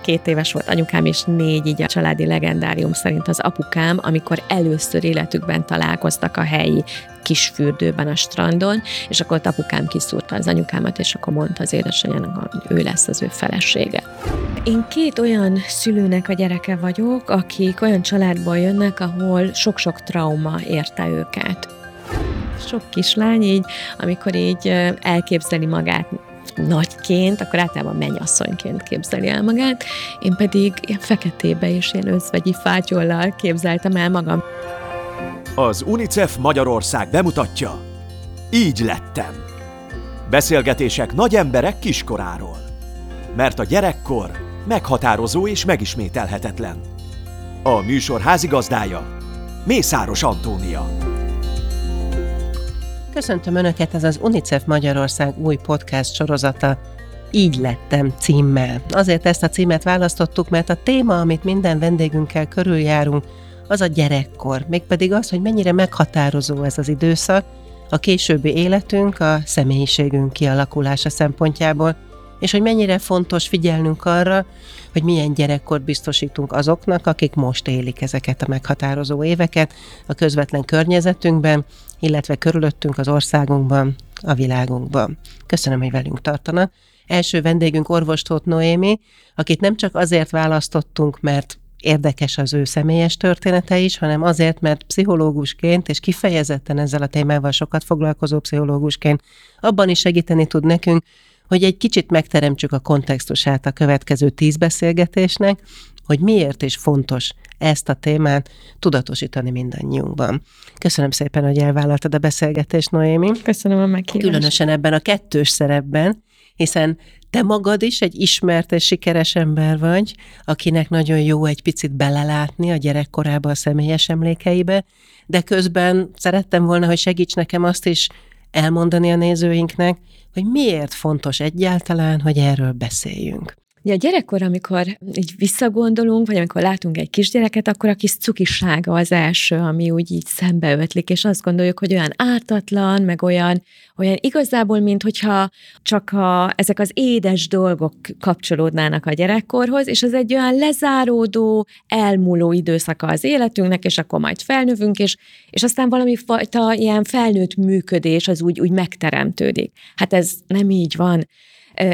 két éves volt anyukám, és négy így a családi legendárium szerint az apukám, amikor először életükben találkoztak a helyi kis fürdőben a strandon, és akkor apukám kiszúrta az anyukámat, és akkor mondta az édesanyjának, hogy ő lesz az ő felesége. Én két olyan szülőnek a gyereke vagyok, akik olyan családból jönnek, ahol sok-sok trauma érte őket. Sok kislány így, amikor így elképzeli magát nagyként, akkor általában mennyasszonyként képzeli el magát, én pedig ilyen feketébe és ilyen özvegyi fátyollal képzeltem el magam. Az UNICEF Magyarország bemutatja Így lettem. Beszélgetések nagy emberek kiskoráról. Mert a gyerekkor meghatározó és megismételhetetlen. A műsor házigazdája Mészáros Antónia. Köszöntöm Önöket, ez az UNICEF Magyarország új podcast sorozata, így lettem címmel. Azért ezt a címet választottuk, mert a téma, amit minden vendégünkkel körüljárunk, az a gyerekkor, mégpedig az, hogy mennyire meghatározó ez az időszak, a későbbi életünk, a személyiségünk kialakulása szempontjából, és hogy mennyire fontos figyelnünk arra, hogy milyen gyerekkort biztosítunk azoknak, akik most élik ezeket a meghatározó éveket a közvetlen környezetünkben, illetve körülöttünk az országunkban, a világunkban. Köszönöm, hogy velünk tartanak. Első vendégünk orvostót Noémi, akit nem csak azért választottunk, mert érdekes az ő személyes története is, hanem azért, mert pszichológusként, és kifejezetten ezzel a témával sokat foglalkozó pszichológusként abban is segíteni tud nekünk, hogy egy kicsit megteremtsük a kontextusát a következő tíz beszélgetésnek, hogy miért is fontos ezt a témát tudatosítani mindannyiunkban. Köszönöm szépen, hogy elvállaltad a beszélgetést, Noémi. Köszönöm a meghívást. Különösen ebben a kettős szerepben, hiszen te magad is egy ismert és sikeres ember vagy, akinek nagyon jó egy picit belelátni a gyerekkorába a személyes emlékeibe, de közben szerettem volna, hogy segíts nekem azt is elmondani a nézőinknek, hogy miért fontos egyáltalán, hogy erről beszéljünk. Ugye a gyerekkor, amikor így visszagondolunk, vagy amikor látunk egy kisgyereket, akkor a kis cukisága az első, ami úgy így szembeötlik, és azt gondoljuk, hogy olyan ártatlan, meg olyan, olyan igazából, mint hogyha csak a, ezek az édes dolgok kapcsolódnának a gyerekkorhoz, és ez egy olyan lezáródó, elmúló időszaka az életünknek, és akkor majd felnövünk, és, és aztán valami fajta ilyen felnőtt működés az úgy, úgy megteremtődik. Hát ez nem így van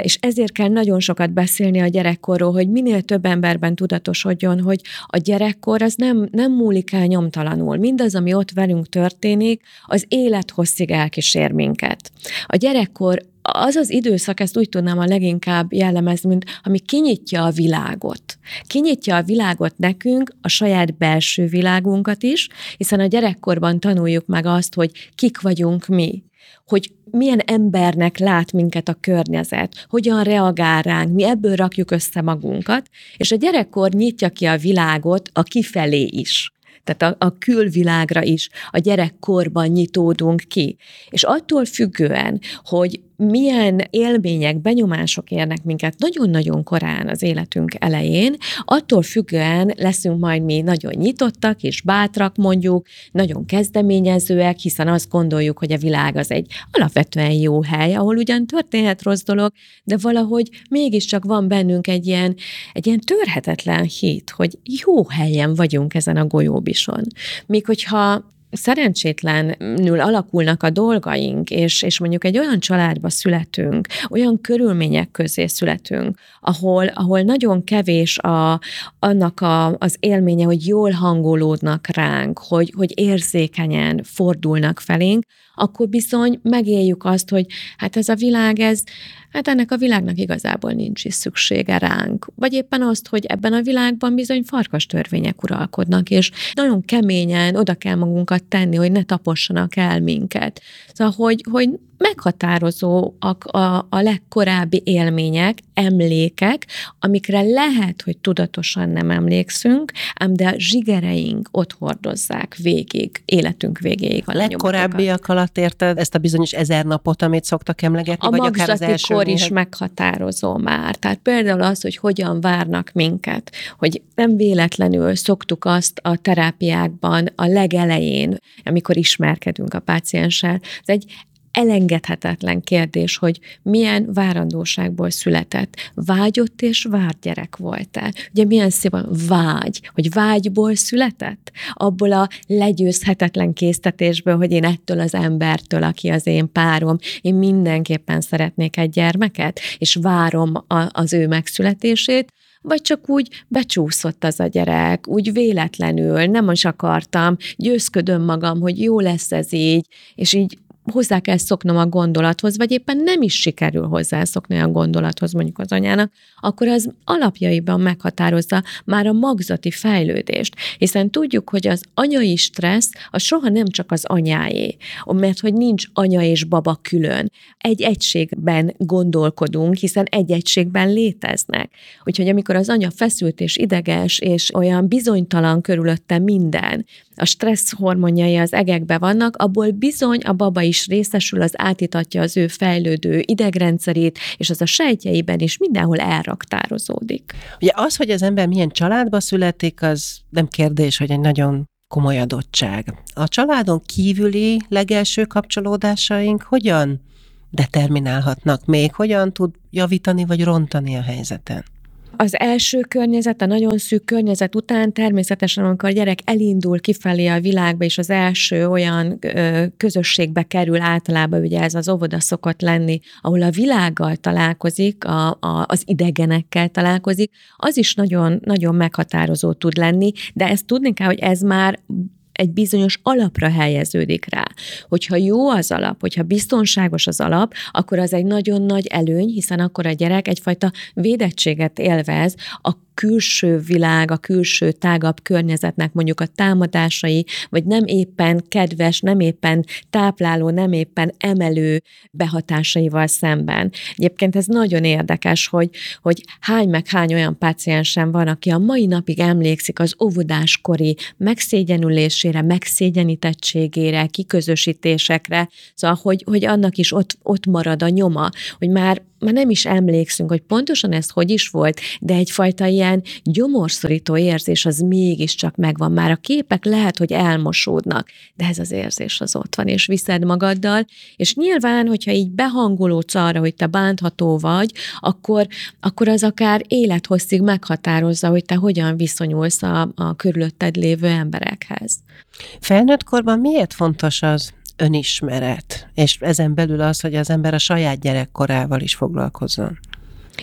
és ezért kell nagyon sokat beszélni a gyerekkorról, hogy minél több emberben tudatosodjon, hogy a gyerekkor az nem, nem múlik el nyomtalanul. Mindaz, ami ott velünk történik, az élethosszig elkísér minket. A gyerekkor az az időszak, ezt úgy tudnám a leginkább jellemezni, mint ami kinyitja a világot. Kinyitja a világot nekünk, a saját belső világunkat is, hiszen a gyerekkorban tanuljuk meg azt, hogy kik vagyunk mi hogy milyen embernek lát minket a környezet, hogyan reagál ránk, mi ebből rakjuk össze magunkat, és a gyerekkor nyitja ki a világot a kifelé is tehát a, a külvilágra is a gyerekkorban nyitódunk ki. És attól függően, hogy milyen élmények, benyomások érnek minket nagyon-nagyon korán az életünk elején, attól függően leszünk majd mi nagyon nyitottak és bátrak mondjuk, nagyon kezdeményezőek, hiszen azt gondoljuk, hogy a világ az egy alapvetően jó hely, ahol ugyan történhet rossz dolog, de valahogy mégiscsak van bennünk egy ilyen, egy ilyen törhetetlen hit, hogy jó helyen vagyunk ezen a golyóbison. Míg hogyha szerencsétlenül alakulnak a dolgaink, és, és mondjuk egy olyan családba születünk, olyan körülmények közé születünk, ahol, ahol nagyon kevés a, annak a, az élménye, hogy jól hangolódnak ránk, hogy, hogy érzékenyen fordulnak felénk, akkor bizony megéljük azt, hogy hát ez a világ, ez, hát ennek a világnak igazából nincs is szüksége ránk. Vagy éppen azt, hogy ebben a világban bizony farkas törvények uralkodnak, és nagyon keményen oda kell magunkat tenni, hogy ne tapossanak el minket. Szóval, hogy, hogy meghatározóak a, a legkorábbi élmények, emlékek, amikre lehet, hogy tudatosan nem emlékszünk, ám de a zsigereink ott hordozzák végig, életünk végéig. A legkorábbiak alatt érted ezt a bizonyos ezer napot, amit szoktak emlegetni, a vagy akár az első kor is meghatározó már. Tehát például az, hogy hogyan várnak minket, hogy nem véletlenül szoktuk azt a terápiákban a legelején, amikor ismerkedünk a pácienssel, ez egy elengedhetetlen kérdés, hogy milyen várandóságból született. Vágyott és várt gyerek volt-e? Ugye milyen szép vágy, hogy vágyból született? Abból a legyőzhetetlen késztetésből, hogy én ettől az embertől, aki az én párom, én mindenképpen szeretnék egy gyermeket, és várom a, az ő megszületését, vagy csak úgy becsúszott az a gyerek, úgy véletlenül, nem is akartam, győzködöm magam, hogy jó lesz ez így, és így hozzá kell szoknom a gondolathoz, vagy éppen nem is sikerül hozzászokni a gondolathoz mondjuk az anyának, akkor az alapjaiban meghatározza már a magzati fejlődést. Hiszen tudjuk, hogy az anyai stressz az soha nem csak az anyáé, mert hogy nincs anya és baba külön. Egy egységben gondolkodunk, hiszen egy egységben léteznek. Úgyhogy amikor az anya feszült és ideges, és olyan bizonytalan körülötte minden, a stressz hormonjai az egekbe vannak, abból bizony a baba is részesül, az átítatja az ő fejlődő idegrendszerét, és az a sejtjeiben is mindenhol elraktározódik. Ugye az, hogy az ember milyen családba születik, az nem kérdés, hogy egy nagyon komoly adottság. A családon kívüli legelső kapcsolódásaink hogyan determinálhatnak még, hogyan tud javítani vagy rontani a helyzeten? Az első környezet, a nagyon szűk környezet után természetesen, amikor a gyerek elindul kifelé a világba, és az első olyan közösségbe kerül általában, ugye ez az óvoda szokott lenni, ahol a világgal találkozik, a, a, az idegenekkel találkozik, az is nagyon, nagyon meghatározó tud lenni, de ezt tudni kell, hogy ez már egy bizonyos alapra helyeződik rá. Hogyha jó az alap, hogyha biztonságos az alap, akkor az egy nagyon nagy előny, hiszen akkor a gyerek egyfajta védettséget élvez a külső világ, a külső tágabb környezetnek mondjuk a támadásai, vagy nem éppen kedves, nem éppen tápláló, nem éppen emelő behatásaival szemben. Egyébként ez nagyon érdekes, hogy, hogy hány meg hány olyan páciensem van, aki a mai napig emlékszik az óvodáskori megszégyenülésére, megszégyenítettségére, kiközösítésekre, szóval, hogy, hogy annak is ott, ott marad a nyoma, hogy már már nem is emlékszünk, hogy pontosan ez hogy is volt, de egyfajta ilyen gyomorszorító érzés az mégiscsak megvan. Már a képek lehet, hogy elmosódnak, de ez az érzés az ott van, és viszed magaddal, és nyilván, hogyha így behangolódsz arra, hogy te bántható vagy, akkor, akkor az akár élethosszig meghatározza, hogy te hogyan viszonyulsz a, a körülötted lévő emberekhez. Felnőtt korban miért fontos az, önismeret, és ezen belül az, hogy az ember a saját gyerekkorával is foglalkozzon.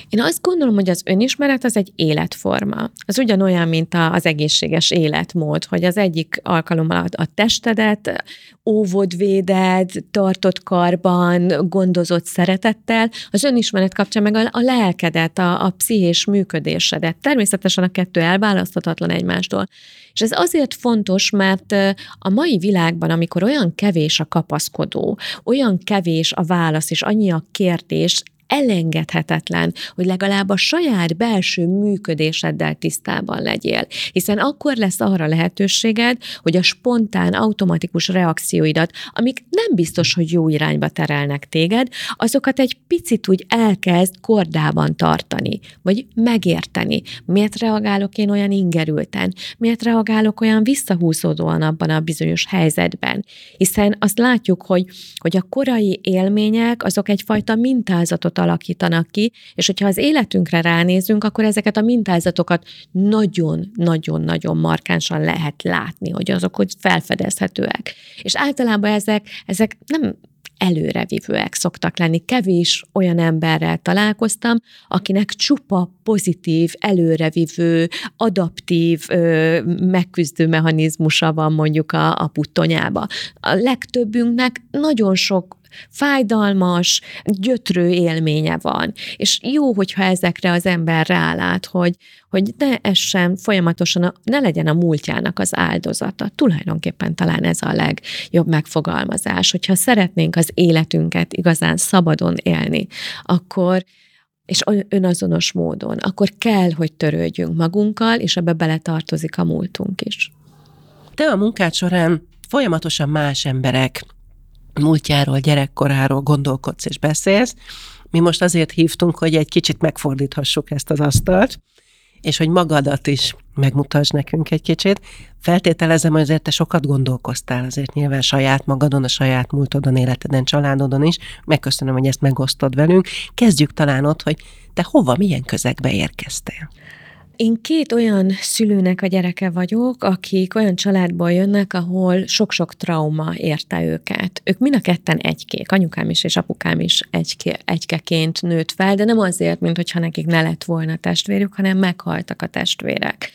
Én azt gondolom, hogy az önismeret az egy életforma. Az ugyanolyan, mint az egészséges életmód, hogy az egyik alkalommal a testedet óvod, véded, tartott karban, gondozott szeretettel, az önismeret kapcsán meg a, lelkedet, a, a pszichés működésedet. Természetesen a kettő elválaszthatatlan egymástól. És ez azért fontos, mert a mai világban, amikor olyan kevés a kapaszkodó, olyan kevés a válasz, és annyi a kérdés, elengedhetetlen, hogy legalább a saját belső működéseddel tisztában legyél. Hiszen akkor lesz arra lehetőséged, hogy a spontán, automatikus reakcióidat, amik nem biztos, hogy jó irányba terelnek téged, azokat egy picit úgy elkezd kordában tartani, vagy megérteni. Miért reagálok én olyan ingerülten? Miért reagálok olyan visszahúzódóan abban a bizonyos helyzetben? Hiszen azt látjuk, hogy, hogy a korai élmények azok egyfajta mintázatot alakítanak ki, és hogyha az életünkre ránézünk, akkor ezeket a mintázatokat nagyon-nagyon-nagyon markánsan lehet látni, hogy azok hogy felfedezhetőek. És általában ezek, ezek nem előrevívőek szoktak lenni. Kevés olyan emberrel találkoztam, akinek csupa pozitív, előrevívő, adaptív ö, megküzdő mechanizmusa van mondjuk a, a puttonyába. A legtöbbünknek nagyon sok fájdalmas, gyötrő élménye van. És jó, hogyha ezekre az ember rálát, hogy, hogy ne essen folyamatosan, a, ne legyen a múltjának az áldozata. Tulajdonképpen talán ez a legjobb megfogalmazás, hogyha szeretnénk az életünket igazán szabadon élni, akkor és önazonos módon, akkor kell, hogy törődjünk magunkkal, és ebbe beletartozik a múltunk is. Te a munkád során folyamatosan más emberek múltjáról, gyerekkoráról gondolkodsz és beszélsz. Mi most azért hívtunk, hogy egy kicsit megfordíthassuk ezt az asztalt, és hogy magadat is megmutasd nekünk egy kicsit. Feltételezem, hogy azért te sokat gondolkoztál, azért nyilván saját magadon, a saját múltodon, életeden, családodon is. Megköszönöm, hogy ezt megosztod velünk. Kezdjük talán ott, hogy te hova, milyen közegbe érkeztél? Én két olyan szülőnek a gyereke vagyok, akik olyan családból jönnek, ahol sok-sok trauma érte őket. Ők mind a ketten egykék, anyukám is és apukám is egyké, egykeként nőtt fel, de nem azért, mint hogyha nekik ne lett volna testvérük, hanem meghaltak a testvérek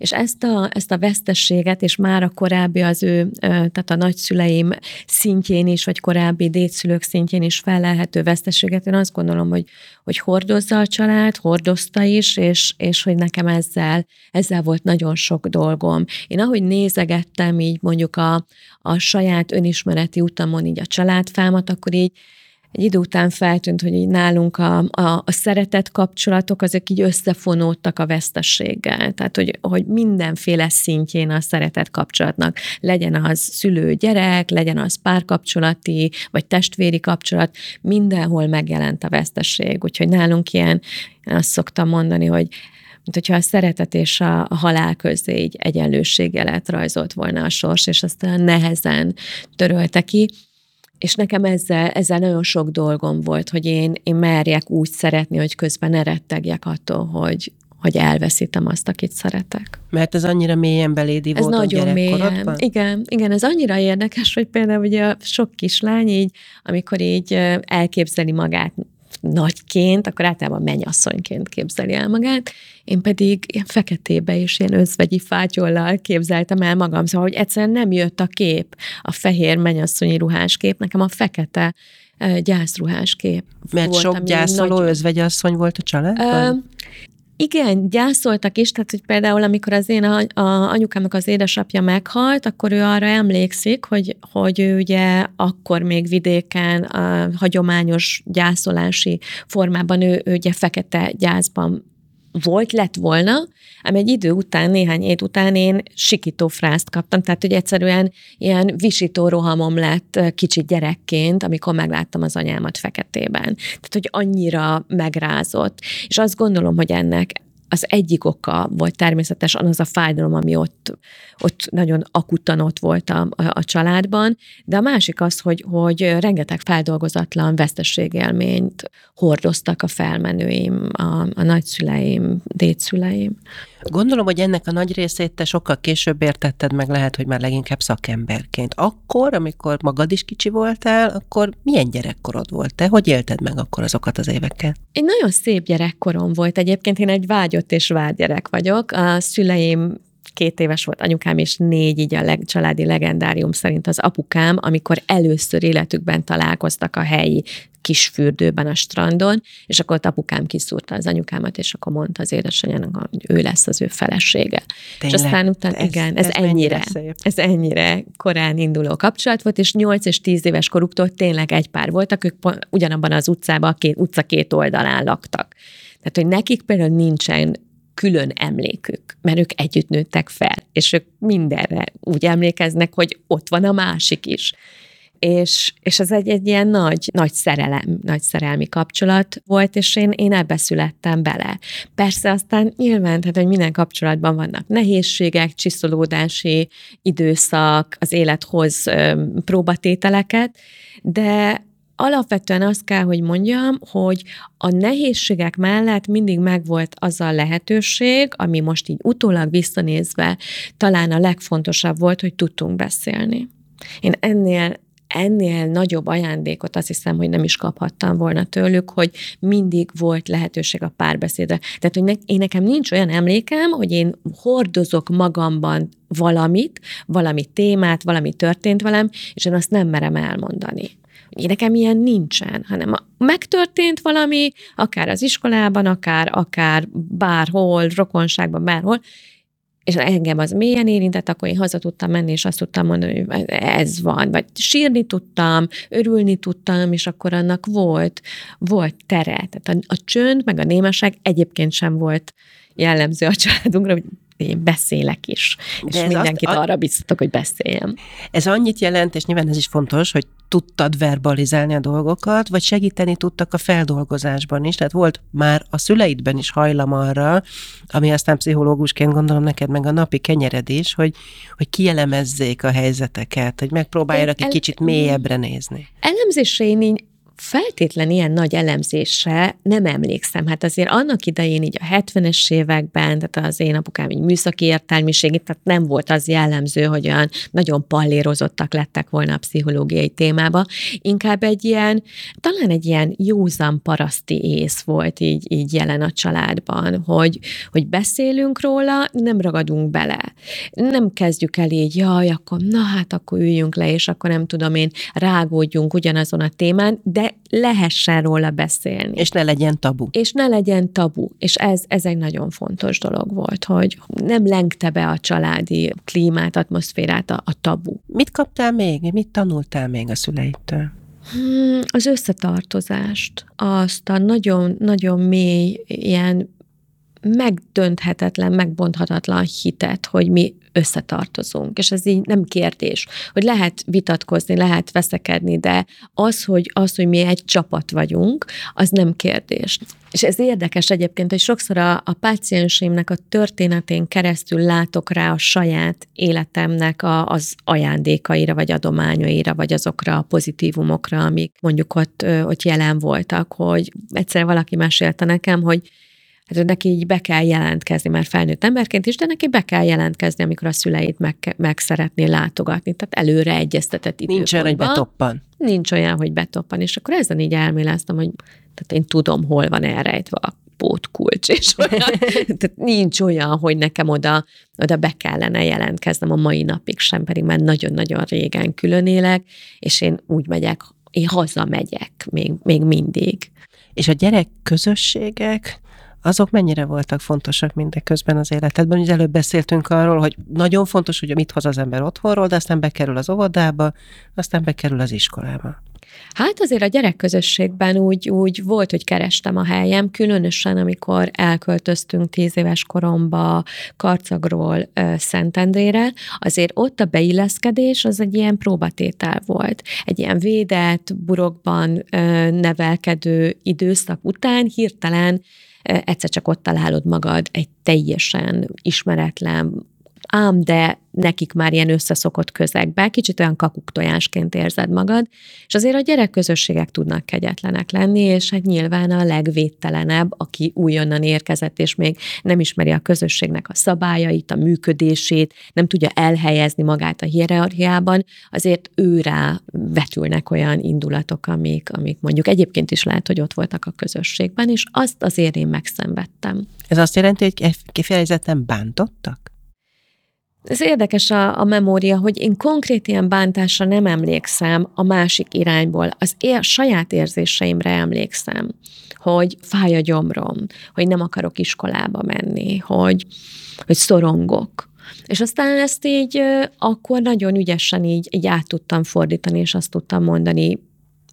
és ezt a, ezt a vesztességet, és már a korábbi az ő, tehát a nagyszüleim szintjén is, vagy korábbi dédszülők szintjén is felelhető vesztességet, én azt gondolom, hogy, hogy hordozza a család, hordozta is, és, és hogy nekem ezzel, ezzel volt nagyon sok dolgom. Én ahogy nézegettem így mondjuk a, a saját önismereti utamon így a családfámat, akkor így egy idő után feltűnt, hogy így nálunk a, a, a szeretet kapcsolatok, azok így összefonódtak a vesztességgel. Tehát, hogy, hogy mindenféle szintjén a szeretet kapcsolatnak legyen az szülő-gyerek, legyen az párkapcsolati, vagy testvéri kapcsolat, mindenhol megjelent a vesztesség. Úgyhogy nálunk ilyen, én azt szoktam mondani, hogy mint hogyha a szeretet és a, halál közé egy egyenlőségjelet rajzolt volna a sors, és aztán nehezen törölte ki és nekem ezzel, ezzel nagyon sok dolgom volt, hogy én, én merjek úgy szeretni, hogy közben ne rettegjek attól, hogy, hogy elveszítem azt, akit szeretek. Mert ez annyira mélyen belédi ez volt nagyon a mélyen. Igen, igen, ez annyira érdekes, hogy például ugye a sok kislány így, amikor így elképzeli magát nagyként, akkor általában mennyasszonyként képzeli el magát. Én pedig ilyen feketébe és ilyen özvegyi fátyollal képzeltem el magam, szóval, hogy egyszerűen nem jött a kép, a fehér mennyasszonyi ruhás kép, nekem a fekete gyászruhás kép. Mert volt, sok gyászoló nagy... özvegyasszony volt a családban? Igen, gyászoltak is, tehát hogy például amikor az én a, a anyukámnak az édesapja meghalt, akkor ő arra emlékszik, hogy, hogy ő ugye akkor még vidéken a hagyományos gyászolási formában ő, ő ugye fekete gyászban volt, lett volna, ám egy idő után, néhány év után én sikító frászt kaptam, tehát hogy egyszerűen ilyen visító rohamom lett kicsit gyerekként, amikor megláttam az anyámat feketében. Tehát, hogy annyira megrázott. És azt gondolom, hogy ennek az egyik oka volt természetesen az a fájdalom, ami ott, ott nagyon akutan ott volt a, a, családban, de a másik az, hogy, hogy rengeteg feldolgozatlan vesztességélményt hordoztak a felmenőim, a, a nagyszüleim, dédszüleim. Gondolom, hogy ennek a nagy részét te sokkal később értetted meg, lehet, hogy már leginkább szakemberként. Akkor, amikor magad is kicsi voltál, akkor milyen gyerekkorod volt te? Hogy élted meg akkor azokat az éveket? Egy nagyon szép gyerekkorom volt. Egyébként én egy vágyott és gyerek vagyok. A szüleim két éves volt anyukám, és négy így a leg, családi legendárium szerint az apukám, amikor először életükben találkoztak a helyi kis fürdőben a strandon, és akkor ott apukám kiszúrta az anyukámat, és akkor mondta az édesanyjának, hogy ő lesz az ő felesége. Tényleg? És aztán utána, ez, igen, ez, ez ennyire, ez ennyire korán induló kapcsolat volt, és 8 és 10 éves koruktól tényleg egy pár voltak, ők ugyanabban az utcában, a két, utca két oldalán laktak. Tehát, hogy nekik például nincsen külön emlékük, mert ők együtt nőttek fel, és ők mindenre úgy emlékeznek, hogy ott van a másik is. És, és ez egy, egy ilyen nagy, nagy szerelem, nagy szerelmi kapcsolat volt, és én, én ebbe születtem bele. Persze aztán nyilván, tehát, hogy minden kapcsolatban vannak nehézségek, csiszolódási időszak, az élet hoz próbatételeket, de alapvetően azt kell, hogy mondjam, hogy a nehézségek mellett mindig megvolt az a lehetőség, ami most így utólag visszanézve talán a legfontosabb volt, hogy tudtunk beszélni. Én ennél ennél nagyobb ajándékot azt hiszem, hogy nem is kaphattam volna tőlük, hogy mindig volt lehetőség a párbeszédre. Tehát, hogy ne, én nekem nincs olyan emlékem, hogy én hordozok magamban valamit, valami témát, valami történt velem, és én azt nem merem elmondani. Én nekem ilyen nincsen, hanem megtörtént valami, akár az iskolában, akár, akár bárhol, rokonságban, bárhol, és engem az mélyen érintett, akkor én haza tudtam menni, és azt tudtam mondani, hogy ez van, vagy sírni tudtam, örülni tudtam, és akkor annak volt, volt tere. Tehát a, a csönd, meg a némaság egyébként sem volt jellemző a családunkra, hogy én beszélek is. De és mindenkit azt, arra biztatok, hogy beszéljem. Ez annyit jelent, és nyilván ez is fontos, hogy tudtad verbalizálni a dolgokat, vagy segíteni tudtak a feldolgozásban is. Tehát volt már a szüleidben is hajlam arra, ami aztán pszichológusként gondolom neked meg a napi kenyeredés, hogy, hogy kielemezzék a helyzeteket, hogy megpróbáljanak egy kicsit mélyebbre nézni. Elemzésre én így feltétlen ilyen nagy elemzésre nem emlékszem. Hát azért annak idején így a 70-es években, tehát az én apukám így műszaki értelmiség, tehát nem volt az jellemző, hogy olyan nagyon pallérozottak lettek volna a pszichológiai témába. Inkább egy ilyen, talán egy ilyen józan paraszti ész volt így, így jelen a családban, hogy, hogy beszélünk róla, nem ragadunk bele. Nem kezdjük el így, jaj, akkor na hát akkor üljünk le, és akkor nem tudom én, rágódjunk ugyanazon a témán, de lehessen róla beszélni. És ne legyen tabu. És ne legyen tabu. És ez, ez egy nagyon fontos dolog volt, hogy nem lengte be a családi klímát, atmoszférát a, a tabu. Mit kaptál még? Mit tanultál még a szüleitől? Hmm, az összetartozást, azt a nagyon-nagyon mély ilyen megdönthetetlen, megbonthatatlan hitet, hogy mi összetartozunk. És ez így nem kérdés, hogy lehet vitatkozni, lehet veszekedni, de az, hogy, az, hogy mi egy csapat vagyunk, az nem kérdés. És ez érdekes egyébként, hogy sokszor a, a pácienseimnek a történetén keresztül látok rá a saját életemnek a, az ajándékaira, vagy adományaira, vagy azokra a pozitívumokra, amik mondjuk ott, ott jelen voltak, hogy egyszer valaki mesélte nekem, hogy hát neki így be kell jelentkezni, már felnőtt emberként is, de neki be kell jelentkezni, amikor a szüleit meg, meg szeretné látogatni. Tehát előre egyeztetett időpontban. Nincs olyan, hogy betoppan. Nincs olyan, hogy betoppan. És akkor ezen így elméláztam, hogy tehát én tudom, hol van elrejtve a pótkulcs, és olyan, tehát nincs olyan, hogy nekem oda, oda be kellene jelentkeznem a mai napig sem, pedig már nagyon-nagyon régen külön élek, és én úgy megyek, én hazamegyek még, még mindig. És a gyerek közösségek, azok mennyire voltak fontosak mindeközben az életedben? Ugye előbb beszéltünk arról, hogy nagyon fontos, hogy mit hoz az ember otthonról, de aztán bekerül az óvodába, aztán bekerül az iskolába. Hát azért a gyerekközösségben úgy, úgy volt, hogy kerestem a helyem, különösen amikor elköltöztünk tíz éves koromba Karcagról Szentendrére, azért ott a beilleszkedés az egy ilyen próbatétel volt. Egy ilyen védett, burokban nevelkedő időszak után hirtelen egyszer csak ott találod magad egy teljesen ismeretlen, ám de nekik már ilyen összeszokott közegbe, kicsit olyan kakuktojásként érzed magad, és azért a gyerekközösségek tudnak kegyetlenek lenni, és hát nyilván a legvédtelenebb, aki újonnan érkezett, és még nem ismeri a közösségnek a szabályait, a működését, nem tudja elhelyezni magát a hierarchiában, azért őrá vetülnek olyan indulatok, amik, amik mondjuk egyébként is lehet, hogy ott voltak a közösségben, és azt azért én megszenvedtem. Ez azt jelenti, hogy kifejezetten bántottak? Ez érdekes a, a memória, hogy én konkrét ilyen bántásra nem emlékszem a másik irányból. Az ér, saját érzéseimre emlékszem, hogy fáj a gyomrom, hogy nem akarok iskolába menni, hogy, hogy szorongok. És aztán ezt így akkor nagyon ügyesen így, így át tudtam fordítani, és azt tudtam mondani,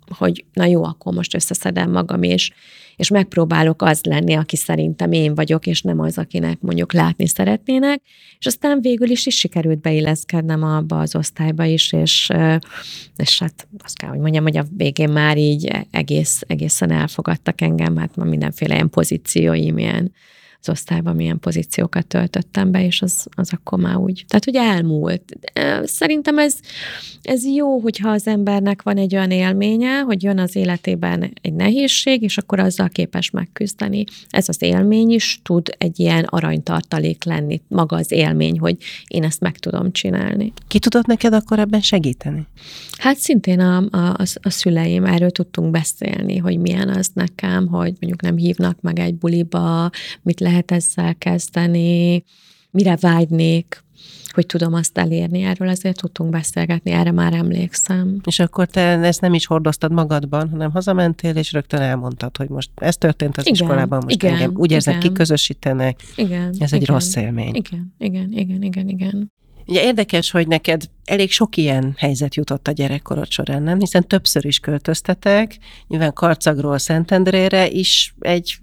hogy na jó, akkor most összeszedem magam, és, és megpróbálok az lenni, aki szerintem én vagyok, és nem az, akinek mondjuk látni szeretnének, és aztán végül is is sikerült beilleszkednem abba az osztályba is, és, és hát azt kell, hogy mondjam, hogy a végén már így egész, egészen elfogadtak engem, hát ma mindenféle ilyen pozícióim, ilyen az osztályban milyen pozíciókat töltöttem be, és az, az akkor már úgy, tehát hogy elmúlt. Szerintem ez, ez jó, hogyha az embernek van egy olyan élménye, hogy jön az életében egy nehézség, és akkor azzal képes megküzdeni. Ez az élmény is tud egy ilyen aranytartalék lenni, maga az élmény, hogy én ezt meg tudom csinálni. Ki tudott neked akkor ebben segíteni? Hát szintén a, a, a, a szüleim, erről tudtunk beszélni, hogy milyen az nekem, hogy mondjuk nem hívnak meg egy buliba, mit lehet ezzel kezdeni, mire vágynék, hogy tudom azt elérni. Erről azért tudtunk beszélgetni, erre már emlékszem. És akkor te ezt nem is hordoztad magadban, hanem hazamentél, és rögtön elmondtad, hogy most ez történt az igen, iskolában, most igen, engem úgy érzem, kiközösítenek. Igen, ez igen, egy rossz élmény. Igen, igen, igen, igen, igen. Ugye érdekes, hogy neked elég sok ilyen helyzet jutott a gyerekkorod során, nem? Hiszen többször is költöztetek, nyilván Karcagról Szentendrére is egy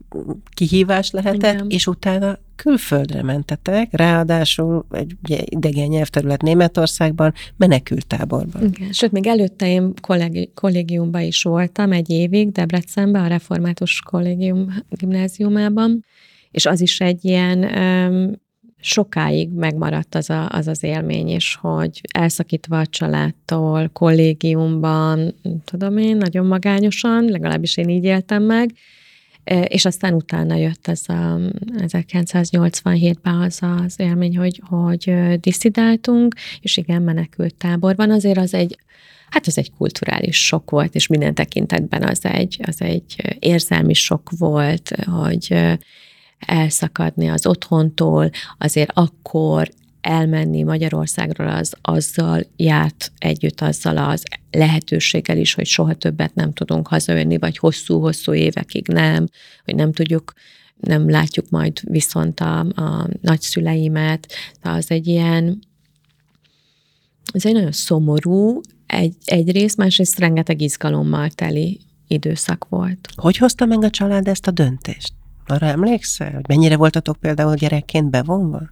kihívás lehetett, Igen. és utána külföldre mentetek, ráadásul egy ugye, idegen nyelvterület Németországban, menekültáborban. Igen. Sőt, még előtte én kollégi, kollégiumban is voltam egy évig, Debrecenben, a Református Kollégium gimnáziumában, és az is egy ilyen um, sokáig megmaradt az, a, az az élmény is, hogy elszakítva a családtól, kollégiumban, tudom én, nagyon magányosan, legalábbis én így éltem meg, és aztán utána jött ez a 1987-ben az az élmény, hogy, hogy diszidáltunk, és igen, menekült táborban. Azért az egy, hát az egy kulturális sok volt, és minden tekintetben az egy, az egy érzelmi sok volt, hogy elszakadni az otthontól, azért akkor elmenni Magyarországról az azzal járt együtt azzal az lehetőséggel is, hogy soha többet nem tudunk hazajönni, vagy hosszú-hosszú évekig nem, hogy nem tudjuk nem látjuk majd viszont a, a nagyszüleimet. Az egy ilyen, ez egy nagyon szomorú, egy, egyrészt, másrészt rengeteg izgalommal teli időszak volt. Hogy hozta meg a család ezt a döntést? Arra emlékszel, hogy mennyire voltatok például gyerekként bevonva?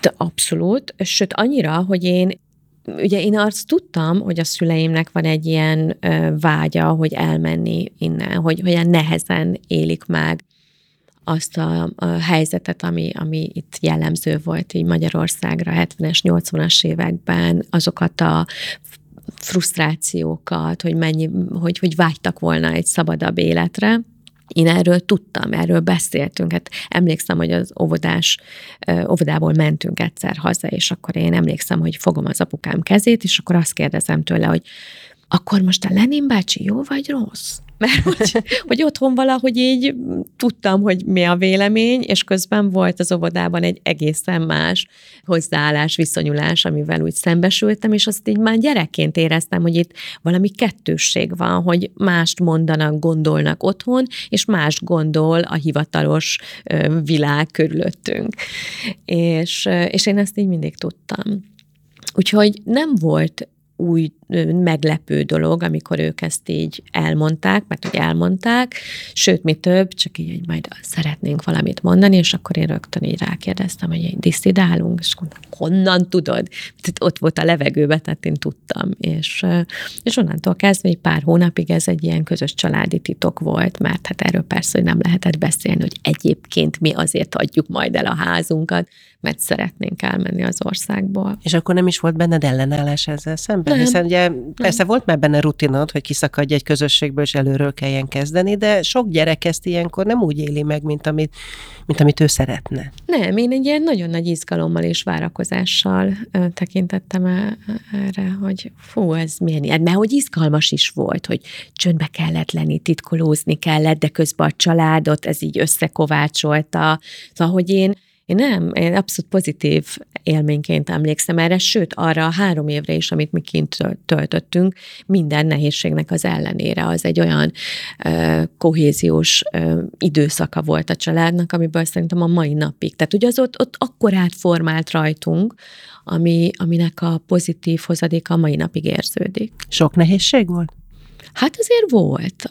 De abszolút, sőt annyira, hogy én ugye én azt tudtam, hogy a szüleimnek van egy ilyen ö, vágya, hogy elmenni innen, hogy olyan nehezen élik meg azt a, a helyzetet, ami, ami itt jellemző volt így Magyarországra 70-es, 80-as években, azokat a frusztrációkat, hogy mennyi, hogy, hogy vágytak volna egy szabadabb életre. Én erről tudtam, erről beszéltünk. Hát emlékszem, hogy az óvodás, óvodából mentünk egyszer haza, és akkor én emlékszem, hogy fogom az apukám kezét, és akkor azt kérdezem tőle, hogy akkor most a Lenin bácsi jó vagy rossz? Mert hogy, hogy otthon valahogy így tudtam, hogy mi a vélemény, és közben volt az óvodában egy egészen más hozzáállás, viszonyulás, amivel úgy szembesültem, és azt így már gyerekként éreztem, hogy itt valami kettősség van, hogy mást mondanak, gondolnak otthon, és más gondol a hivatalos világ körülöttünk. És, és én ezt így mindig tudtam. Úgyhogy nem volt új meglepő dolog, amikor ők ezt így elmondták, mert hogy elmondták, sőt, mi több, csak így, hogy majd szeretnénk valamit mondani, és akkor én rögtön így rákérdeztem, hogy egy diszidálunk, és mondtam, honnan tudod? Ott volt a levegőbe, tehát én tudtam, és, és onnantól kezdve egy pár hónapig ez egy ilyen közös családi titok volt, mert hát erről persze, hogy nem lehetett beszélni, hogy egyébként mi azért adjuk majd el a házunkat, mert szeretnénk elmenni az országból. És akkor nem is volt benned ellenállás ezzel szemben? Nem. Hiszen ugye persze volt már benne rutinod, hogy kiszakadj egy közösségből, és előről kelljen kezdeni, de sok gyerek ezt ilyenkor nem úgy éli meg, mint amit, mint amit ő szeretne. Nem, én egy ilyen nagyon nagy izgalommal és várakozással tekintettem e, erre, hogy fú, ez milyen ilyen, mert hogy izgalmas is volt, hogy csöndbe kellett lenni, titkolózni kellett, de közben a családot ez így összekovácsolta. Szóval, hogy én én nem, én abszolút pozitív élményként emlékszem erre, sőt arra a három évre is, amit mi kint töltöttünk, minden nehézségnek az ellenére. Az egy olyan uh, kohéziós uh, időszaka volt a családnak, amiből szerintem a mai napig. Tehát ugye az ott, ott akkor átformált rajtunk, ami, aminek a pozitív hozadéka a mai napig érződik. Sok nehézség volt? Hát azért volt.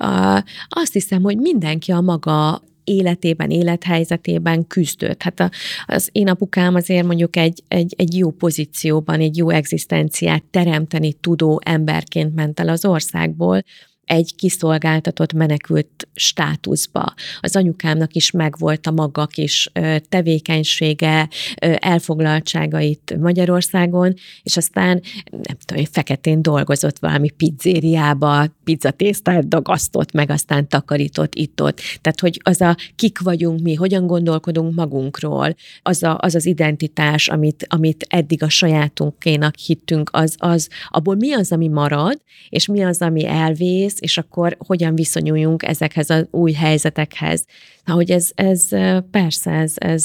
Azt hiszem, hogy mindenki a maga életében, élethelyzetében küzdött. Hát a, az én apukám azért mondjuk egy, egy, egy jó pozícióban, egy jó egzisztenciát teremteni tudó emberként ment el az országból, egy kiszolgáltatott menekült státuszba. Az anyukámnak is megvolt a maga kis tevékenysége, elfoglaltsága itt Magyarországon, és aztán nem tudom, feketén dolgozott valami pizzériába, pizzatésztát dagasztott, meg aztán takarított itt-ott. Tehát, hogy az a kik vagyunk mi, hogyan gondolkodunk magunkról, az a, az, az identitás, amit, amit eddig a sajátunkénak hittünk, az, az, abból mi az, ami marad, és mi az, ami elvész, egész, és akkor hogyan viszonyuljunk ezekhez az új helyzetekhez. Ahogy ez, ez persze, ez, ez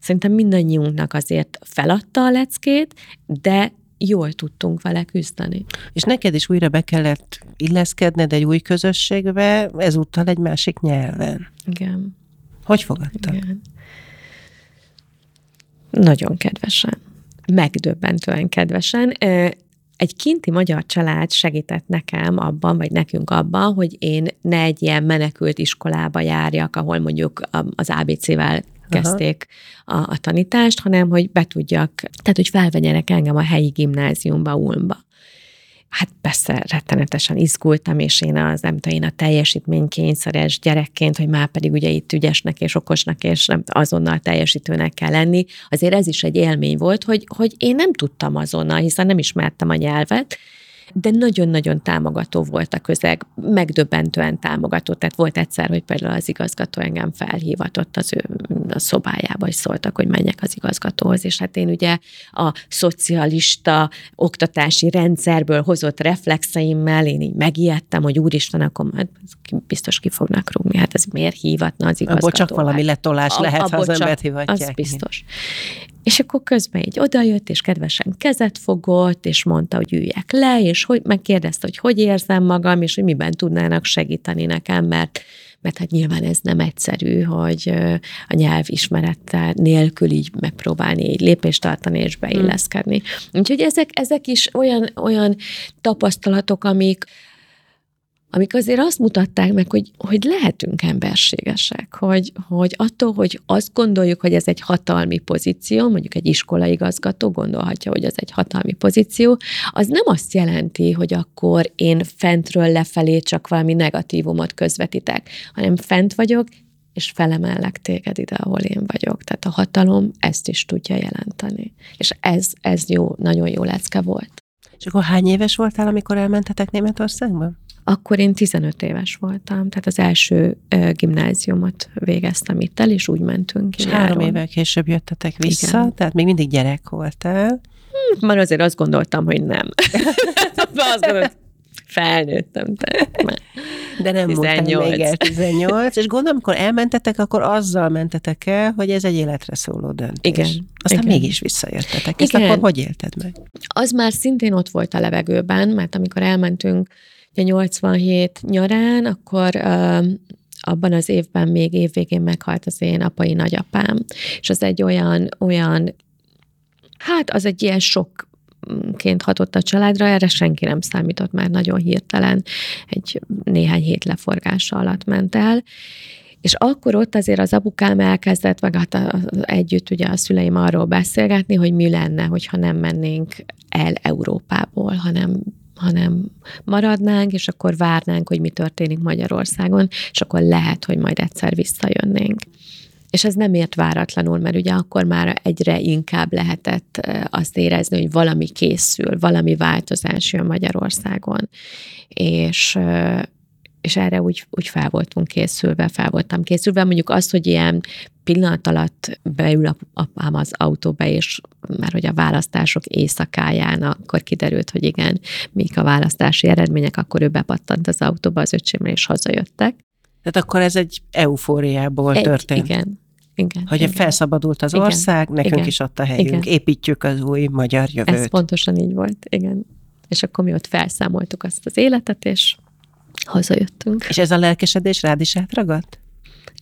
szerintem mindannyiunknak azért feladta a leckét, de jól tudtunk vele küzdeni. És neked is újra be kellett illeszkedned egy új közösségbe, ezúttal egy másik nyelven. Igen. Hogy fogadtak? Igen. Nagyon kedvesen. Megdöbbentően kedvesen egy kinti magyar család segített nekem abban, vagy nekünk abban, hogy én ne egy ilyen menekült iskolába járjak, ahol mondjuk az ABC-vel kezdték a, a tanítást, hanem hogy be tudjak, tehát hogy felvegyenek engem a helyi gimnáziumba, Ulmba. Hát persze rettenetesen izgultam, és én az, nem tudom, én a teljesítménykényszeres gyerekként, hogy már pedig ugye itt ügyesnek és okosnak, és nem, azonnal teljesítőnek kell lenni, azért ez is egy élmény volt, hogy, hogy én nem tudtam azonnal, hiszen nem ismertem a nyelvet, de nagyon-nagyon támogató volt a közeg, megdöbbentően támogató. Tehát volt egyszer, hogy például az igazgató engem felhívatott az ő a szobájába, és szóltak, hogy menjek az igazgatóhoz, és hát én ugye a szocialista oktatási rendszerből hozott reflexeimmel én így megijedtem, hogy úristen, akkor majd biztos ki fognak rúgni, hát ez miért hívatna az igazgató? Abból csak valami letolás lehet, ha az embert hivatják. Az biztos. És akkor közben így odajött, és kedvesen kezet fogott, és mondta, hogy üljek le, és hogy megkérdezte, hogy hogy érzem magam, és hogy miben tudnának segíteni nekem, mert mert hát nyilván ez nem egyszerű, hogy a nyelv ismerete nélkül így megpróbálni így lépést tartani és beilleszkedni. Úgyhogy ezek, ezek is olyan, olyan tapasztalatok, amik, amik azért azt mutatták meg, hogy, hogy lehetünk emberségesek, hogy, hogy attól, hogy azt gondoljuk, hogy ez egy hatalmi pozíció, mondjuk egy iskolaigazgató gondolhatja, hogy ez egy hatalmi pozíció, az nem azt jelenti, hogy akkor én fentről lefelé csak valami negatívumot közvetítek, hanem fent vagyok, és felemellek téged ide, ahol én vagyok. Tehát a hatalom ezt is tudja jelenteni. És ez, ez jó, nagyon jó lecke volt. És akkor hány éves voltál, amikor elmentetek Németországba? Akkor én 15 éves voltam, tehát az első gimnáziumot végeztem itt el, és úgy mentünk. És három évvel később jöttetek vissza, Igen. tehát még mindig gyerek voltál. Hm, már azért azt gondoltam, hogy nem. azt gondoltam, felnőttem. Tehát De nem 18. még el 18, és gondolom, amikor elmentetek, akkor azzal mentetek el, hogy ez egy életre szóló döntés. Igen. Aztán igen. mégis visszajöttetek. Ezt Igen. akkor hogy élted meg? Az már szintén ott volt a levegőben, mert amikor elmentünk 87 nyarán, akkor abban az évben még évvégén meghalt az én apai nagyapám, és az egy olyan, olyan hát az egy ilyen sok ként hatott a családra, erre senki nem számított, már nagyon hirtelen, egy néhány hét leforgása alatt ment el, és akkor ott azért az apukám elkezdett, meg hát együtt ugye a szüleim arról beszélgetni, hogy mi lenne, hogyha nem mennénk el Európából, hanem hanem maradnánk, és akkor várnánk, hogy mi történik Magyarországon, és akkor lehet, hogy majd egyszer visszajönnénk. És ez nem ért váratlanul, mert ugye akkor már egyre inkább lehetett azt érezni, hogy valami készül, valami változás jön Magyarországon. És, és erre úgy, úgy fel voltunk készülve, fel voltam készülve. Mondjuk az, hogy ilyen pillanat alatt beül apám az autóba, és már hogy a választások éjszakáján akkor kiderült, hogy igen, mik a választási eredmények, akkor ő bepattant az autóba az öcsémmel, és hazajöttek. Tehát akkor ez egy eufóriából egy, történt. Igen, igen. Hogy igen. felszabadult az igen, ország, nekünk igen, is adta helyünk, igen. építjük az új magyar jövőt. Ez pontosan így volt, igen. És akkor mi ott felszámoltuk azt az életet, és hazajöttünk. És ez a lelkesedés rád is átragadt?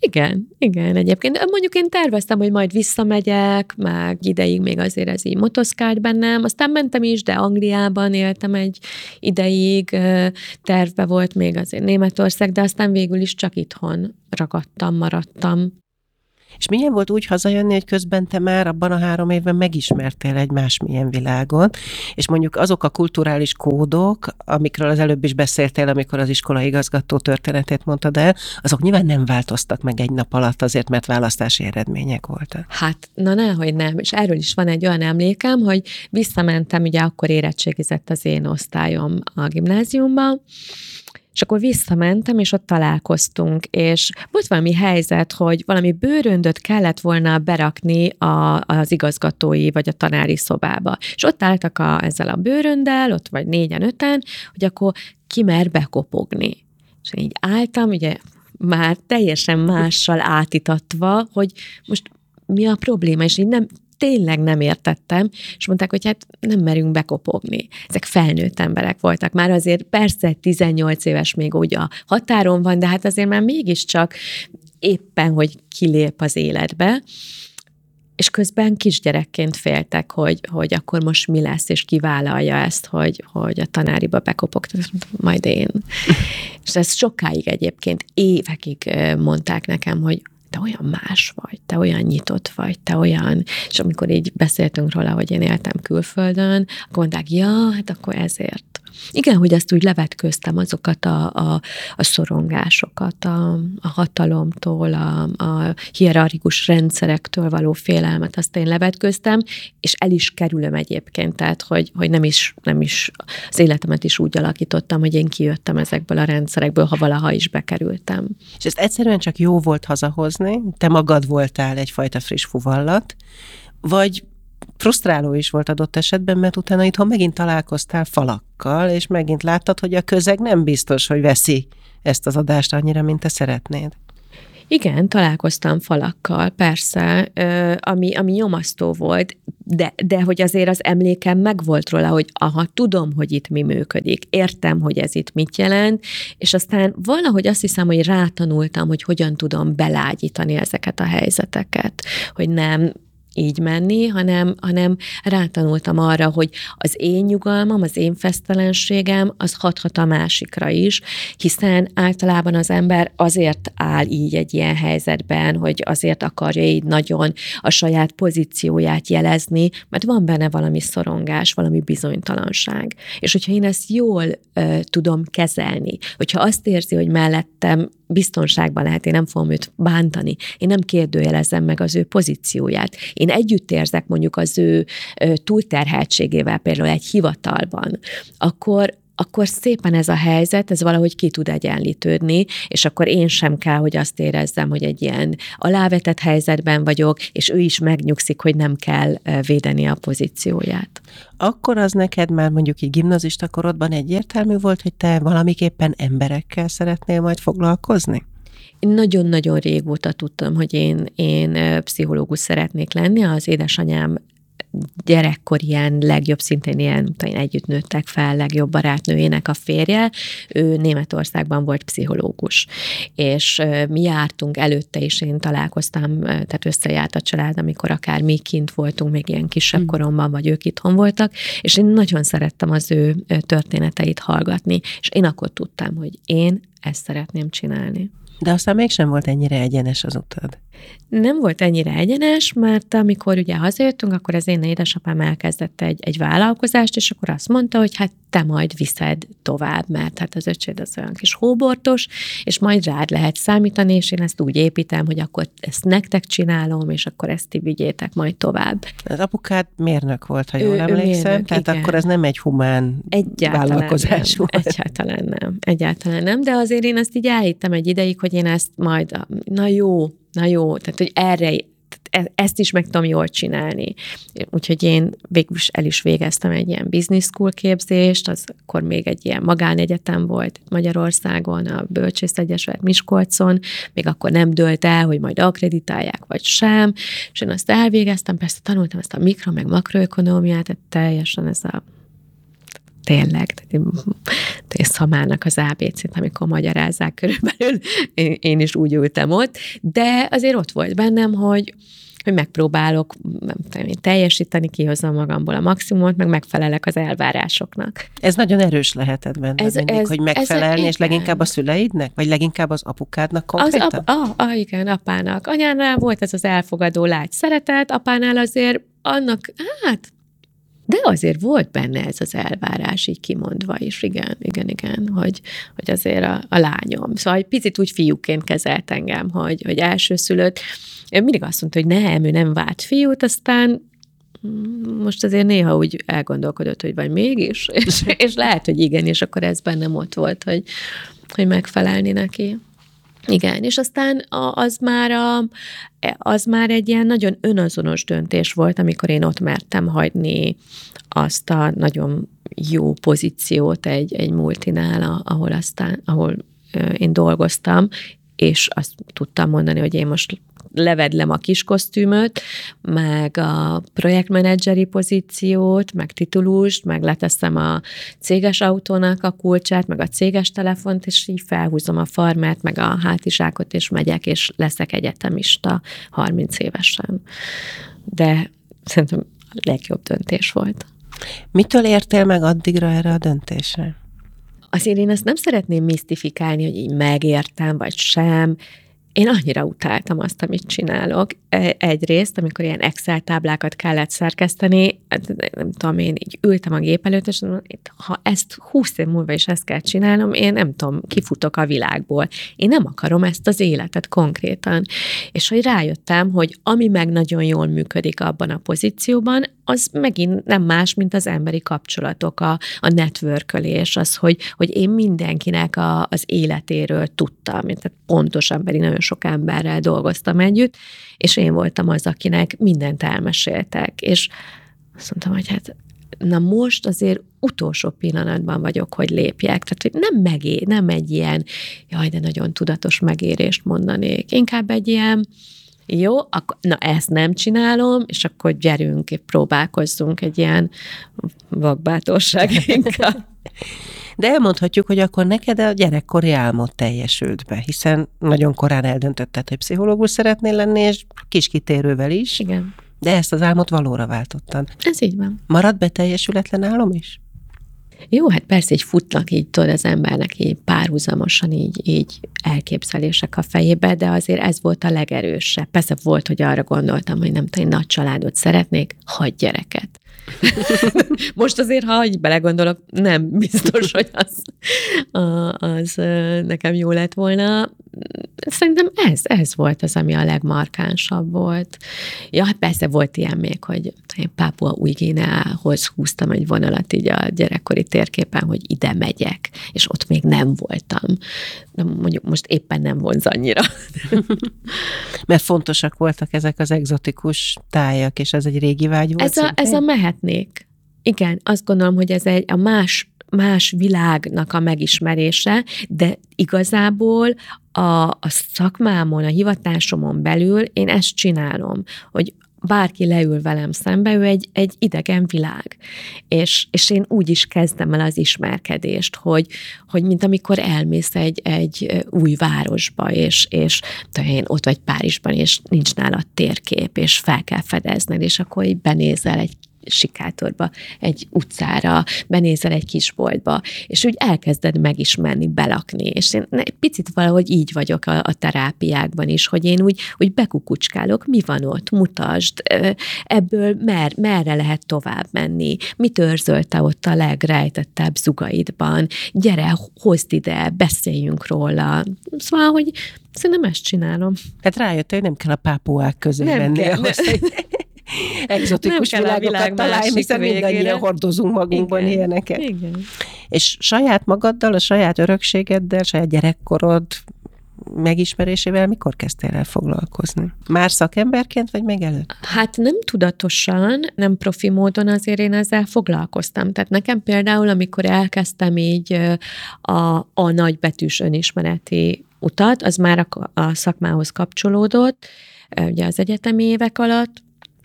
Igen, igen, egyébként. Mondjuk én terveztem, hogy majd visszamegyek, meg ideig még azért ez így motoszkált bennem, aztán mentem is, de Angliában éltem egy ideig, tervbe volt még azért Németország, de aztán végül is csak itthon ragadtam, maradtam. És milyen volt úgy hazajönni, hogy közben te már abban a három évben megismertél egy másmilyen világot, és mondjuk azok a kulturális kódok, amikről az előbb is beszéltél, amikor az iskola igazgató történetét mondtad el, azok nyilván nem változtak meg egy nap alatt azért, mert választási eredmények voltak. Hát, na nehogy nem, és erről is van egy olyan emlékem, hogy visszamentem, ugye akkor érettségizett az én osztályom a gimnáziumba, és akkor visszamentem, és ott találkoztunk, és volt valami helyzet, hogy valami bőröndöt kellett volna berakni a, az igazgatói vagy a tanári szobába. És ott álltak a, ezzel a bőröndel, ott vagy négyen, öten, hogy akkor ki mer bekopogni. És én így álltam, ugye már teljesen mással átitatva, hogy most mi a probléma, és így nem, tényleg nem értettem, és mondták, hogy hát nem merünk bekopogni. Ezek felnőtt emberek voltak. Már azért persze 18 éves még úgy a határon van, de hát azért már mégiscsak éppen, hogy kilép az életbe. és közben kisgyerekként féltek, hogy, hogy akkor most mi lesz, és kivállalja ezt, hogy, hogy a tanáriba bekopok, majd én. és ez sokáig egyébként, évekig mondták nekem, hogy te olyan más vagy, te olyan nyitott vagy, te olyan, és amikor így beszéltünk róla, hogy én éltem külföldön, akkor mondták, ja, hát akkor ezért. Igen, hogy ezt úgy levetköztem azokat a, a, a szorongásokat, a, a hatalomtól, a, a hierarchikus rendszerektől való félelmet, azt én levetköztem, és el is kerülöm egyébként, tehát hogy, hogy nem, is, nem is az életemet is úgy alakítottam, hogy én kijöttem ezekből a rendszerekből, ha valaha is bekerültem. És ezt egyszerűen csak jó volt hazahozni, te magad voltál egyfajta friss fuvallat, vagy frusztráló is volt adott esetben, mert utána itthon megint találkoztál falakkal, és megint láttad, hogy a közeg nem biztos, hogy veszi ezt az adást annyira, mint te szeretnéd. Igen, találkoztam falakkal, persze, ami, ami nyomasztó volt, de, de hogy azért az emlékem megvolt róla, hogy aha, tudom, hogy itt mi működik, értem, hogy ez itt mit jelent, és aztán valahogy azt hiszem, hogy rátanultam, hogy hogyan tudom belágyítani ezeket a helyzeteket, hogy nem így menni, hanem, hanem rátanultam arra, hogy az én nyugalmam, az én fesztelenségem, az hathat a másikra is, hiszen általában az ember azért áll így egy ilyen helyzetben, hogy azért akarja így nagyon a saját pozícióját jelezni, mert van benne valami szorongás, valami bizonytalanság. És hogyha én ezt jól uh, tudom kezelni, hogyha azt érzi, hogy mellettem biztonságban lehet, én nem fogom őt bántani, én nem kérdőjelezem meg az ő pozícióját. Én együtt érzek mondjuk az ő túlterheltségével például egy hivatalban, akkor, akkor szépen ez a helyzet, ez valahogy ki tud egyenlítődni, és akkor én sem kell, hogy azt érezzem, hogy egy ilyen alávetett helyzetben vagyok, és ő is megnyugszik, hogy nem kell védeni a pozícióját. Akkor az neked már mondjuk így gimnazista korodban egyértelmű volt, hogy te valamiképpen emberekkel szeretnél majd foglalkozni? Nagyon-nagyon régóta tudtam, hogy én, én pszichológus szeretnék lenni. Az édesanyám gyerekkor ilyen legjobb szintén ilyen, együtt nőttek fel, legjobb barátnőjének a férje, ő Németországban volt pszichológus. És mi jártunk előtte is, én találkoztam, tehát összejárt a család, amikor akár mi kint voltunk, még ilyen kisebb hmm. koromban, vagy ők itthon voltak, és én nagyon szerettem az ő történeteit hallgatni, és én akkor tudtam, hogy én ezt szeretném csinálni. De aztán mégsem volt ennyire egyenes az utad. Nem volt ennyire egyenes, mert amikor ugye hazajöttünk, akkor az én édesapám elkezdett egy, egy vállalkozást, és akkor azt mondta, hogy hát te majd viszed tovább, mert hát az öcséd az olyan kis hóbortos, és majd rád lehet számítani, és én ezt úgy építem, hogy akkor ezt nektek csinálom, és akkor ezt ti vigyétek majd tovább. Az apukád mérnök volt, ha jól ő, emlékszem, mérnök, tehát igen. akkor ez nem egy humán egyáltalán vállalkozás nem, volt. Egyáltalán nem, egyáltalán nem, de azért én ezt így elhittem egy ideig, hogy én ezt majd, na jó, na jó, tehát hogy erre e, ezt is meg tudom jól csinálni. Úgyhogy én végül is el is végeztem egy ilyen business school képzést, az akkor még egy ilyen magánegyetem volt Magyarországon, a Bölcsész Egyesület Miskolcon, még akkor nem dölt el, hogy majd akreditálják, vagy sem, és én azt elvégeztem, persze tanultam ezt a mikro, meg makroökonómiát, tehát teljesen ez a tényleg, szamának az ABC-t, amikor magyarázzák körülbelül, én, én is úgy ültem ott, de azért ott volt bennem, hogy, hogy megpróbálok nem tudom, én, teljesíteni, kihozom magamból a maximumot, meg megfelelek az elvárásoknak. Ez nagyon erős lehetett benne ez, mindig, ez, hogy megfelelni, ez, és leginkább a szüleidnek, vagy leginkább az apukádnak konkrétan? Az ap, ah, ah, igen, apának. Anyánál volt ez az elfogadó lágy szeretet, apánál azért annak, hát de azért volt benne ez az elvárás így kimondva is, igen, igen, igen, hogy, hogy azért a, a lányom. Szóval egy picit úgy fiúként kezelt engem, hogy, hogy elsőszülött. Ő mindig azt mondta, hogy nem, ő nem vált fiút, aztán most azért néha úgy elgondolkodott, hogy vagy mégis, és, és lehet, hogy igen, és akkor ez bennem ott volt, hogy, hogy megfelelni neki. Igen, és aztán az már, a, az már egy ilyen nagyon önazonos döntés volt, amikor én ott mertem hagyni azt a nagyon jó pozíciót egy, egy multinál, ahol aztán, ahol én dolgoztam, és azt tudtam mondani, hogy én most levedlem a kis kosztümöt, meg a projektmenedzseri pozíciót, meg titulust, meg leteszem a céges autónak a kulcsát, meg a céges telefont, és így felhúzom a farmát, meg a hátizsákot, és megyek, és leszek egyetemista 30 évesen. De szerintem a legjobb döntés volt. Mitől értél meg addigra erre a döntésre? Azért én ezt nem szeretném misztifikálni, hogy így megértem, vagy sem. Én annyira utáltam azt, amit csinálok. E, egyrészt, amikor ilyen Excel táblákat kellett szerkeszteni, hát nem tudom, én így ültem a gép előtt, és ha ezt húsz év múlva is ezt kell csinálnom, én nem tudom, kifutok a világból. Én nem akarom ezt az életet konkrétan. És hogy rájöttem, hogy ami meg nagyon jól működik abban a pozícióban, az megint nem más, mint az emberi kapcsolatok, a, a networkölés, az, hogy, hogy én mindenkinek a, az életéről tudtam, tehát pontosan pedig nagyon sok emberrel dolgoztam együtt, és én voltam az, akinek mindent elmeséltek, és azt mondtam, hogy hát na most azért utolsó pillanatban vagyok, hogy lépjek. Tehát, hogy nem megé, nem egy ilyen, jaj, de nagyon tudatos megérést mondanék. Inkább egy ilyen, jó, akkor, na ezt nem csinálom, és akkor gyerünk, próbálkozzunk egy ilyen vakbátorságinkkal. De elmondhatjuk, hogy akkor neked a gyerekkori álmod teljesült be, hiszen nagyon korán eldöntötted, hogy pszichológus szeretnél lenni, és kis kitérővel is. Igen. De ezt az álmot valóra váltottad. Ez így van. Marad beteljesületlen álom is? Jó, hát persze így futnak így tudod az embernek így párhuzamosan így, így elképzelések a fejébe, de azért ez volt a legerősebb. Persze volt, hogy arra gondoltam, hogy nem tudom, nagy családot szeretnék, hagy gyereket. Most azért, ha így belegondolok, nem biztos, hogy az, az nekem jó lett volna. Szerintem ez, ez volt az, ami a legmarkánsabb volt. Ja, hát persze volt ilyen még, hogy én Pápua új Guineához húztam egy vonalat így a gyerekkori térképen, hogy ide megyek, és ott még nem voltam. De mondjuk most éppen nem vonz annyira. Mert fontosak voltak ezek az egzotikus tájak, és ez egy régi vágy volt Ez a, ez a mehetnék. Igen, azt gondolom, hogy ez egy a más más világnak a megismerése, de igazából a, a szakmámon, a hivatásomon belül én ezt csinálom, hogy bárki leül velem szembe, ő egy, egy idegen világ. És, és én úgy is kezdem el az ismerkedést, hogy, hogy mint amikor elmész egy, egy új városba, és, és én ott vagy Párizsban, és nincs nálad térkép, és fel kell fedezned, és akkor így benézel egy sikátorba, egy utcára, benézel egy kis boltba, és úgy elkezded megismerni, belakni, és én egy picit valahogy így vagyok a, a terápiákban is, hogy én úgy, úgy bekukucskálok, mi van ott, mutasd, ebből mer, merre lehet tovább menni, mit őrzölte ott a legrejtettebb zugaidban, gyere, hozd ide, beszéljünk róla. Szóval, hogy szerintem ezt csinálom. Hát rájött, hogy nem kell a pápuák közé nem menni kell, ahhoz. egzotikus nem világokat világ találni, hiszen mindannyian hordozunk magunkban Igen. ilyeneket. Igen. És saját magaddal, a saját örökségeddel, saját gyerekkorod megismerésével mikor kezdtél el foglalkozni? Már szakemberként, vagy még előtt? Hát nem tudatosan, nem profi módon azért én ezzel foglalkoztam. Tehát nekem például, amikor elkezdtem így a, a nagybetűs önismereti utat, az már a, a szakmához kapcsolódott, ugye az egyetemi évek alatt,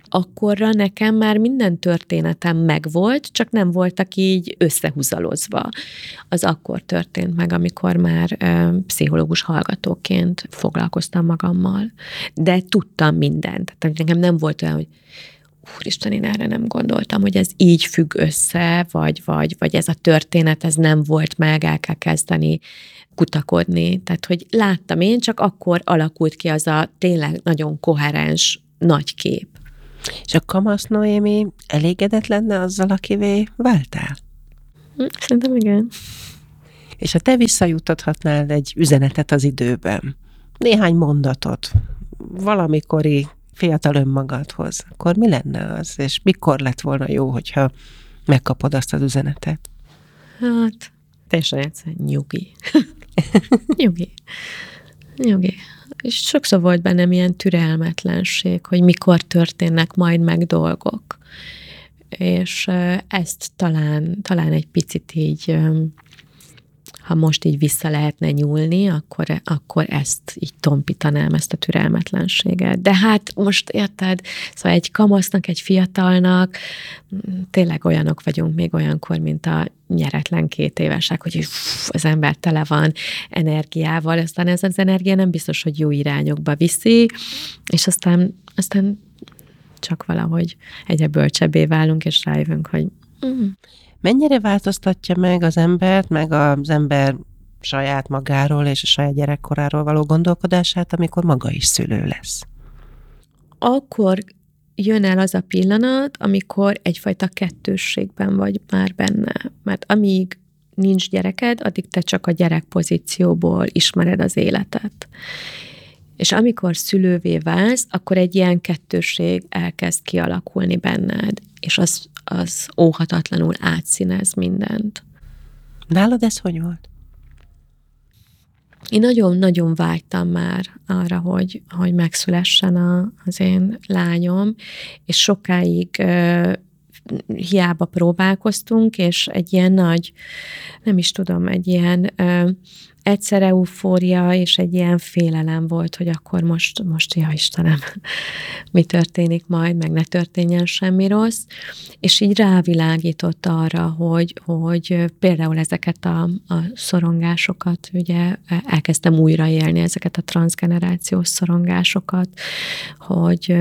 akkorra nekem már minden történetem megvolt, csak nem voltak így összehúzalozva. Az akkor történt meg, amikor már ö, pszichológus hallgatóként foglalkoztam magammal. De tudtam mindent. Tehát nekem nem volt olyan, hogy úristen, én erre nem gondoltam, hogy ez így függ össze, vagy, vagy, vagy ez a történet, ez nem volt meg, el kell kezdeni kutakodni. Tehát, hogy láttam én, csak akkor alakult ki az a tényleg nagyon koherens nagy kép. És a kamasz Noémi elégedett lenne azzal, akivé váltál? Szerintem igen. És ha te visszajutathatnál egy üzenetet az időben, néhány mondatot, valamikori fiatal önmagadhoz, akkor mi lenne az, és mikor lett volna jó, hogyha megkapod azt az üzenetet? Hát, teljesen egyszer nyugi. nyugi. Nyugi és sokszor volt bennem ilyen türelmetlenség, hogy mikor történnek majd meg dolgok. És ezt talán, talán egy picit így ha most így vissza lehetne nyúlni, akkor, akkor ezt így tompítanám, ezt a türelmetlenséget. De hát most érted, szóval egy kamasznak, egy fiatalnak mm, tényleg olyanok vagyunk még olyankor, mint a nyeretlen két évesek, hogy uff, az ember tele van energiával, aztán ez az energia nem biztos, hogy jó irányokba viszi, és aztán, aztán csak valahogy egyre bölcsebbé válunk, és rájövünk, hogy mm. Mennyire változtatja meg az embert, meg az ember saját magáról és a saját gyerekkoráról való gondolkodását, amikor maga is szülő lesz? Akkor jön el az a pillanat, amikor egyfajta kettősségben vagy már benne. Mert amíg nincs gyereked, addig te csak a gyerek pozícióból ismered az életet. És amikor szülővé válsz, akkor egy ilyen kettőség elkezd kialakulni benned, és az, az óhatatlanul átszínez mindent. Nálad ez hogy volt? Én nagyon-nagyon vágytam már arra, hogy, hogy megszülessen a, az én lányom, és sokáig uh, hiába próbálkoztunk, és egy ilyen nagy, nem is tudom, egy ilyen uh, egyszer eufória és egy ilyen félelem volt, hogy akkor most, most ja Istenem, mi történik majd, meg ne történjen semmi rossz, és így rávilágított arra, hogy, hogy például ezeket a, a szorongásokat, ugye elkezdtem újraélni ezeket a transgenerációs szorongásokat, hogy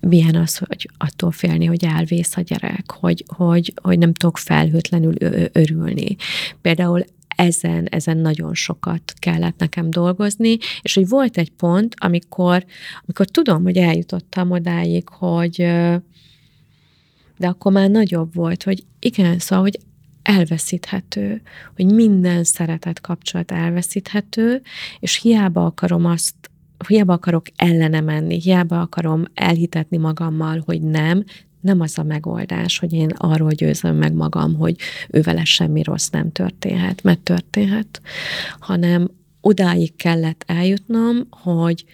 milyen az, hogy attól félni, hogy elvész a gyerek, hogy, hogy, hogy nem tudok felhőtlenül örülni. Például ezen, ezen nagyon sokat kellett nekem dolgozni, és hogy volt egy pont, amikor, amikor tudom, hogy eljutottam odáig, hogy de akkor már nagyobb volt, hogy igen, szóval, hogy elveszíthető, hogy minden szeretet kapcsolat elveszíthető, és hiába akarom azt, hiába akarok ellene menni, hiába akarom elhitetni magammal, hogy nem, nem az a megoldás, hogy én arról győzöm meg magam, hogy ővele semmi rossz nem történhet, mert történhet, hanem odáig kellett eljutnom, hogy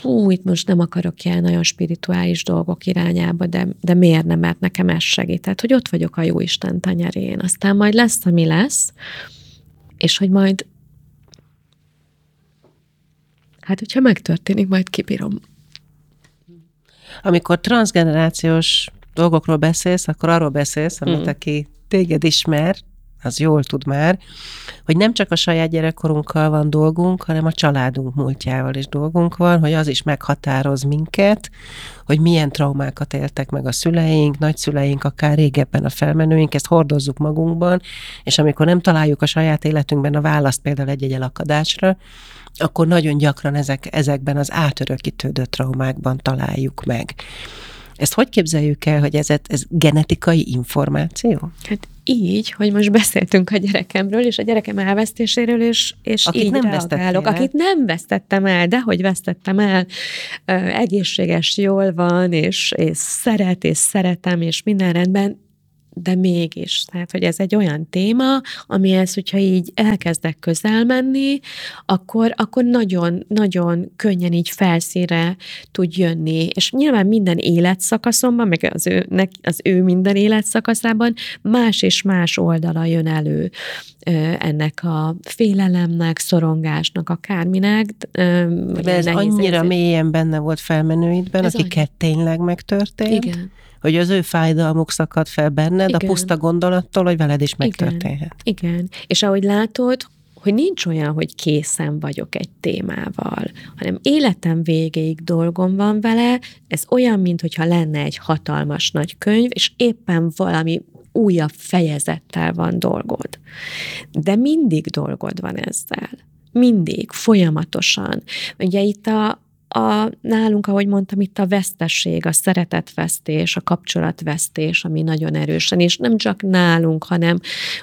hú, itt most nem akarok ilyen nagyon spirituális dolgok irányába, de, de miért nem, mert nekem ez segített, hogy ott vagyok a Jóisten tenyerén, aztán majd lesz, ami lesz, és hogy majd hát, hogyha megtörténik, majd kibírom amikor transgenerációs dolgokról beszélsz, akkor arról beszélsz, amit mm. aki téged ismer, az jól tud már, hogy nem csak a saját gyerekkorunkkal van dolgunk, hanem a családunk múltjával is dolgunk van, hogy az is meghatároz minket, hogy milyen traumákat éltek meg a szüleink, nagyszüleink, akár régebben a felmenőink, ezt hordozzuk magunkban, és amikor nem találjuk a saját életünkben a választ például egy-egy elakadásra, akkor nagyon gyakran ezek, ezekben az átörökítődő traumákban találjuk meg. Ezt hogy képzeljük el, hogy ez, ez genetikai információ? Hát így, hogy most beszéltünk a gyerekemről, és a gyerekem elvesztéséről, és, és akit így nem reagálok. Akit nem vesztettem el, de hogy vesztettem el, egészséges, jól van, és, és szeret, és szeretem, és minden rendben, de mégis. Tehát, hogy ez egy olyan téma, amihez, hogyha így elkezdek közel menni, akkor, akkor nagyon, nagyon könnyen így felszíre tud jönni. És nyilván minden életszakaszomban, meg az ő, az ő minden életszakaszában más és más oldala jön elő ennek a félelemnek, szorongásnak, akárminek. De ez annyira mélyen benne volt felmenőidben, ez akiket annyi. tényleg megtörtént. Igen hogy az ő fájdalmuk szakad fel benned, Igen. a puszta gondolattól, hogy veled is megtörténhet. Igen. Igen. És ahogy látod, hogy nincs olyan, hogy készen vagyok egy témával, hanem életem végéig dolgom van vele, ez olyan, mintha lenne egy hatalmas nagy könyv, és éppen valami újabb fejezettel van dolgod. De mindig dolgod van ezzel. Mindig, folyamatosan. Ugye itt a, a, nálunk, ahogy mondtam, itt a vesztesség, a szeretetvesztés, a kapcsolatvesztés, ami nagyon erősen, és nem csak nálunk, hanem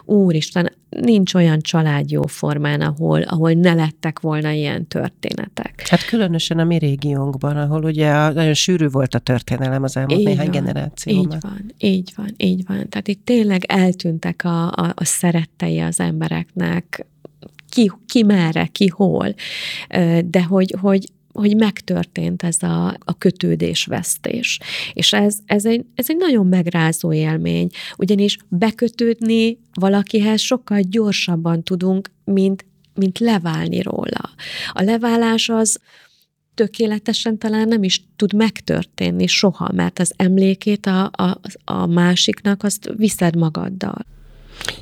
úristen, nincs olyan család jó formán, ahol, ahol ne lettek volna ilyen történetek. Hát különösen a mi régiónkban, ahol ugye nagyon sűrű volt a történelem az elmúlt így néhány van, generációban. Így van, így van, így van. Tehát itt tényleg eltűntek a, a, a szerettei az embereknek, ki, ki merre, ki hol, de hogy, hogy hogy megtörtént ez a, a kötődésvesztés. És ez, ez, egy, ez egy nagyon megrázó élmény, ugyanis bekötődni valakihez sokkal gyorsabban tudunk, mint, mint leválni róla. A leválás az tökéletesen talán nem is tud megtörténni soha, mert az emlékét a, a, a másiknak azt viszed magaddal.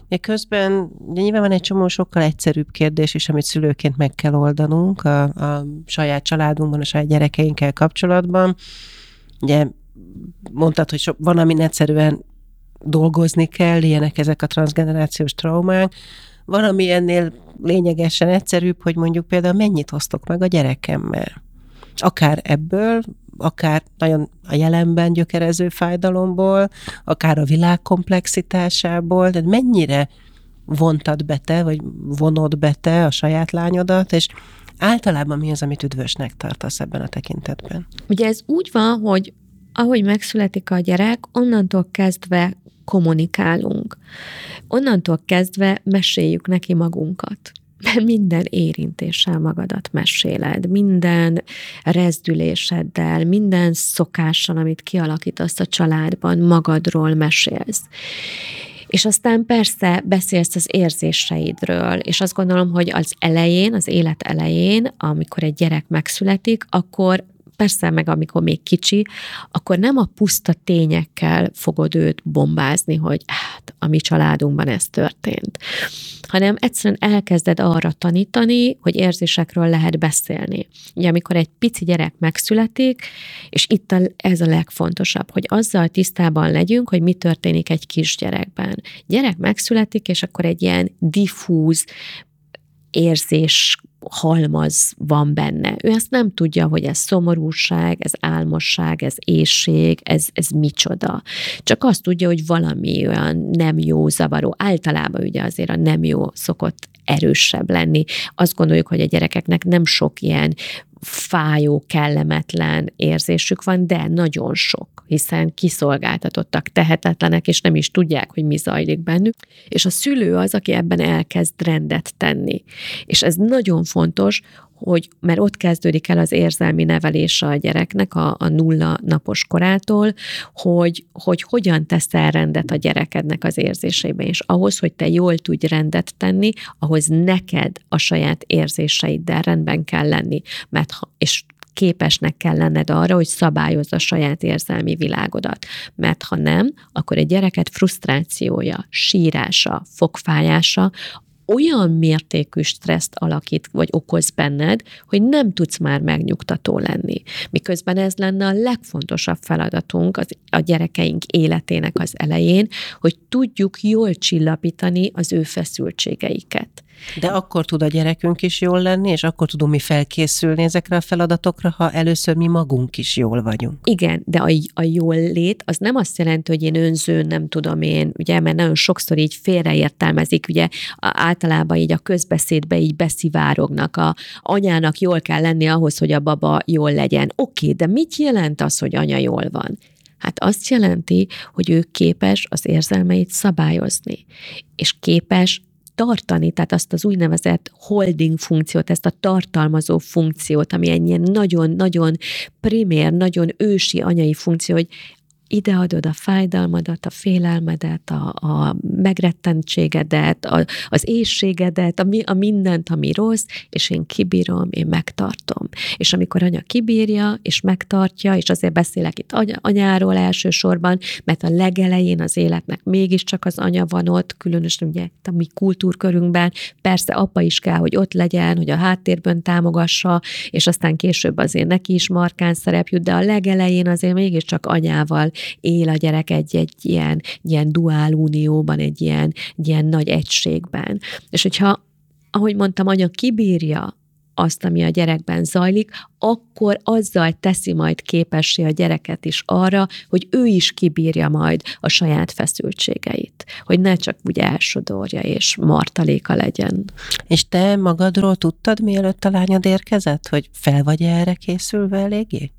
Ja, közben nyilván van egy csomó sokkal egyszerűbb kérdés is, amit szülőként meg kell oldanunk a, a saját családunkban, a saját gyerekeinkkel kapcsolatban. Ugye mondtad, hogy so, van, amin egyszerűen dolgozni kell, ilyenek ezek a transgenerációs traumák. Van, ami ennél lényegesen egyszerűbb, hogy mondjuk például mennyit osztok meg a gyerekemmel. Akár ebből, akár nagyon a jelenben gyökerező fájdalomból, akár a világ komplexitásából, de mennyire vontad be te, vagy vonod be te a saját lányodat, és általában mi az, amit üdvösnek tartasz ebben a tekintetben? Ugye ez úgy van, hogy ahogy megszületik a gyerek, onnantól kezdve kommunikálunk. Onnantól kezdve meséljük neki magunkat minden érintéssel magadat meséled, minden rezdüléseddel, minden szokással, amit kialakítasz a családban, magadról mesélsz. És aztán persze beszélsz az érzéseidről, és azt gondolom, hogy az elején, az élet elején, amikor egy gyerek megszületik, akkor persze meg amikor még kicsi, akkor nem a puszta tényekkel fogod őt bombázni, hogy hát a mi családunkban ez történt, hanem egyszerűen elkezded arra tanítani, hogy érzésekről lehet beszélni. Ugye amikor egy pici gyerek megszületik, és itt a, ez a legfontosabb, hogy azzal tisztában legyünk, hogy mi történik egy kisgyerekben. Gyerek megszületik, és akkor egy ilyen diffúz, érzés halmaz van benne. Ő ezt nem tudja, hogy ez szomorúság, ez álmosság, ez éjség, ez, ez micsoda. Csak azt tudja, hogy valami olyan nem jó, zavaró. Általában ugye azért a nem jó szokott erősebb lenni. Azt gondoljuk, hogy a gyerekeknek nem sok ilyen fájó, kellemetlen érzésük van, de nagyon sok, hiszen kiszolgáltatottak, tehetetlenek, és nem is tudják, hogy mi zajlik bennük. És a szülő az, aki ebben elkezd rendet tenni. És ez nagyon fontos, hogy mert ott kezdődik el az érzelmi nevelése a gyereknek a, a nulla napos korától, hogy, hogy hogyan teszel rendet a gyerekednek az érzéseiben, és ahhoz, hogy te jól tudj rendet tenni, ahhoz neked a saját érzéseiddel rendben kell lenni, mert ha, és képesnek kell lenned arra, hogy szabályozza a saját érzelmi világodat. Mert ha nem, akkor egy gyereket frusztrációja, sírása, fogfájása olyan mértékű stresszt alakít, vagy okoz benned, hogy nem tudsz már megnyugtató lenni. Miközben ez lenne a legfontosabb feladatunk az, a gyerekeink életének az elején, hogy tudjuk jól csillapítani az ő feszültségeiket. De akkor tud a gyerekünk is jól lenni, és akkor tudunk mi felkészülni ezekre a feladatokra, ha először mi magunk is jól vagyunk. Igen, de a, a jól lét az nem azt jelenti, hogy én önzőn nem tudom én, ugye, mert nagyon sokszor így félreértelmezik, ugye általában így a közbeszédbe így beszivárognak, a anyának jól kell lenni ahhoz, hogy a baba jól legyen. Oké, de mit jelent az, hogy anya jól van? Hát azt jelenti, hogy ő képes az érzelmeit szabályozni, és képes tartani, tehát azt az úgynevezett holding funkciót, ezt a tartalmazó funkciót, ami egy ilyen nagyon-nagyon primér, nagyon ősi anyai funkció, hogy ideadod a fájdalmadat, a félelmedet, a, a megrettentségedet, a, az éjségedet, a, a mindent, ami rossz, és én kibírom, én megtartom. És amikor anya kibírja, és megtartja, és azért beszélek itt anya, anyáról elsősorban, mert a legelején az életnek mégiscsak az anya van ott, különösen ugye a mi kultúrkörünkben, persze apa is kell, hogy ott legyen, hogy a háttérben támogassa, és aztán később azért neki is markán szerep jut, de a legelején azért mégiscsak anyával él a gyerek egy, egy ilyen, ilyen duál unióban, egy ilyen, egy ilyen nagy egységben. És hogyha, ahogy mondtam, anya kibírja azt, ami a gyerekben zajlik, akkor azzal teszi majd képessé a gyereket is arra, hogy ő is kibírja majd a saját feszültségeit, hogy ne csak úgy elsodorja és martaléka legyen. És te magadról tudtad, mielőtt a lányod érkezett, hogy fel vagy erre készülve eléggé?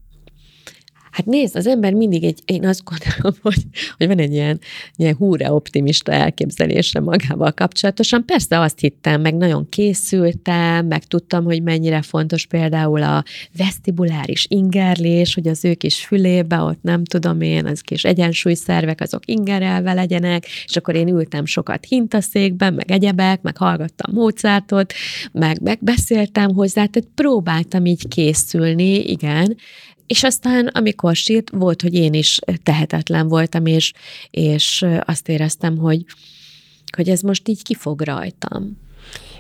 Hát nézd, az ember mindig egy, én azt gondolom, hogy, hogy van egy ilyen, ilyen húra optimista elképzelése magával kapcsolatosan. Persze azt hittem, meg nagyon készültem, meg tudtam, hogy mennyire fontos például a vestibuláris ingerlés, hogy az ők is fülébe, ott nem tudom én, az kis egyensúlyszervek, azok ingerelve legyenek, és akkor én ültem sokat hintaszékben, meg egyebek, meg hallgattam Mozartot, meg, meg beszéltem hozzá, tehát próbáltam így készülni, igen, és aztán, amikor sírt, volt, hogy én is tehetetlen voltam, és, és azt éreztem, hogy, hogy ez most így kifog rajtam.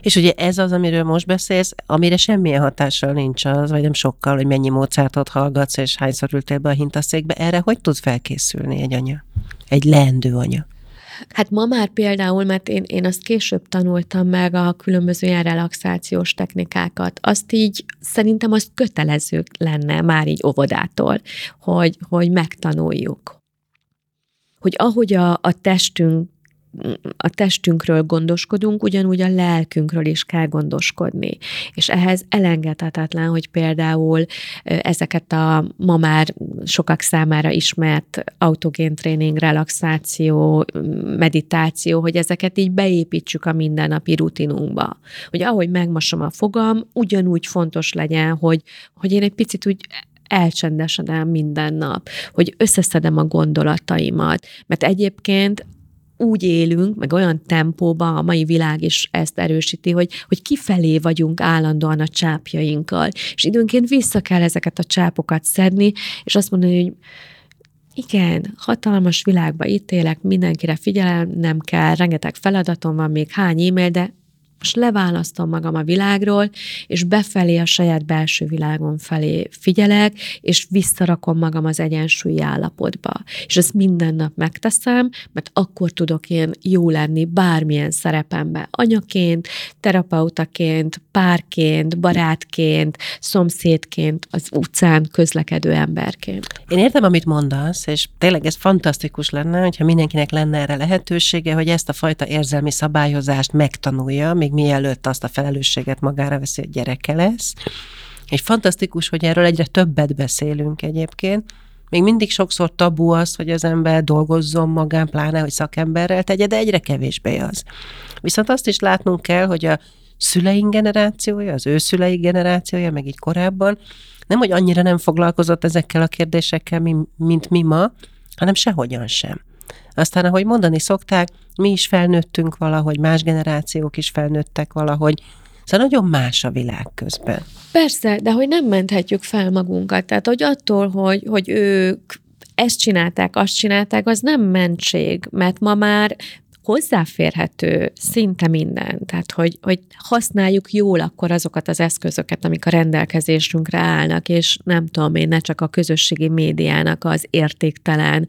És ugye ez az, amiről most beszélsz, amire semmilyen hatással nincs az, vagy nem sokkal, hogy mennyi Mozartot hallgatsz, és hányszor ültél be a hintaszékbe, erre hogy tud felkészülni egy anya? Egy leendő anya? Hát ma már például, mert én, én azt később tanultam meg a különböző ilyen relaxációs technikákat, azt így szerintem azt kötelező lenne már így óvodától, hogy, hogy megtanuljuk. Hogy ahogy a, a testünk a testünkről gondoskodunk, ugyanúgy a lelkünkről is kell gondoskodni. És ehhez elengedhetetlen, hogy például ezeket a ma már sokak számára ismert autogén tréning, relaxáció, meditáció, hogy ezeket így beépítsük a mindennapi rutinunkba. Hogy ahogy megmosom a fogam, ugyanúgy fontos legyen, hogy, hogy én egy picit úgy elcsendesedem minden nap, hogy összeszedem a gondolataimat, mert egyébként úgy élünk, meg olyan tempóban, a mai világ is ezt erősíti, hogy, hogy kifelé vagyunk állandóan a csápjainkkal, és időnként vissza kell ezeket a csápokat szedni, és azt mondani, hogy igen, hatalmas világba itt élek, mindenkire figyelem, nem kell, rengeteg feladatom van, még hány e-mail, de most leválasztom magam a világról, és befelé a saját belső világom felé figyelek, és visszarakom magam az egyensúlyi állapotba. És ezt minden nap megteszem, mert akkor tudok én jó lenni bármilyen szerepembe. Anyaként, terapeutaként, párként, barátként, szomszédként, az utcán közlekedő emberként. Én értem, amit mondasz, és tényleg ez fantasztikus lenne, hogyha mindenkinek lenne erre lehetősége, hogy ezt a fajta érzelmi szabályozást megtanulja, még mielőtt azt a felelősséget magára veszi, hogy gyereke lesz. És fantasztikus, hogy erről egyre többet beszélünk egyébként. Még mindig sokszor tabu az, hogy az ember dolgozzon magán, pláne, hogy szakemberrel tegye, de egyre kevésbé az. Viszont azt is látnunk kell, hogy a szüleink generációja, az ő szülei generációja, meg így korábban, nem, hogy annyira nem foglalkozott ezekkel a kérdésekkel, mint mi ma, hanem sehogyan sem. Aztán, ahogy mondani szokták, mi is felnőttünk valahogy, más generációk is felnőttek valahogy, Szóval nagyon más a világ közben. Persze, de hogy nem menthetjük fel magunkat. Tehát, hogy attól, hogy, hogy ők ezt csinálták, azt csinálták, az nem mentség, mert ma már hozzáférhető szinte minden, tehát hogy, hogy használjuk jól akkor azokat az eszközöket, amik a rendelkezésünkre állnak, és nem tudom én, ne csak a közösségi médiának az értéktelen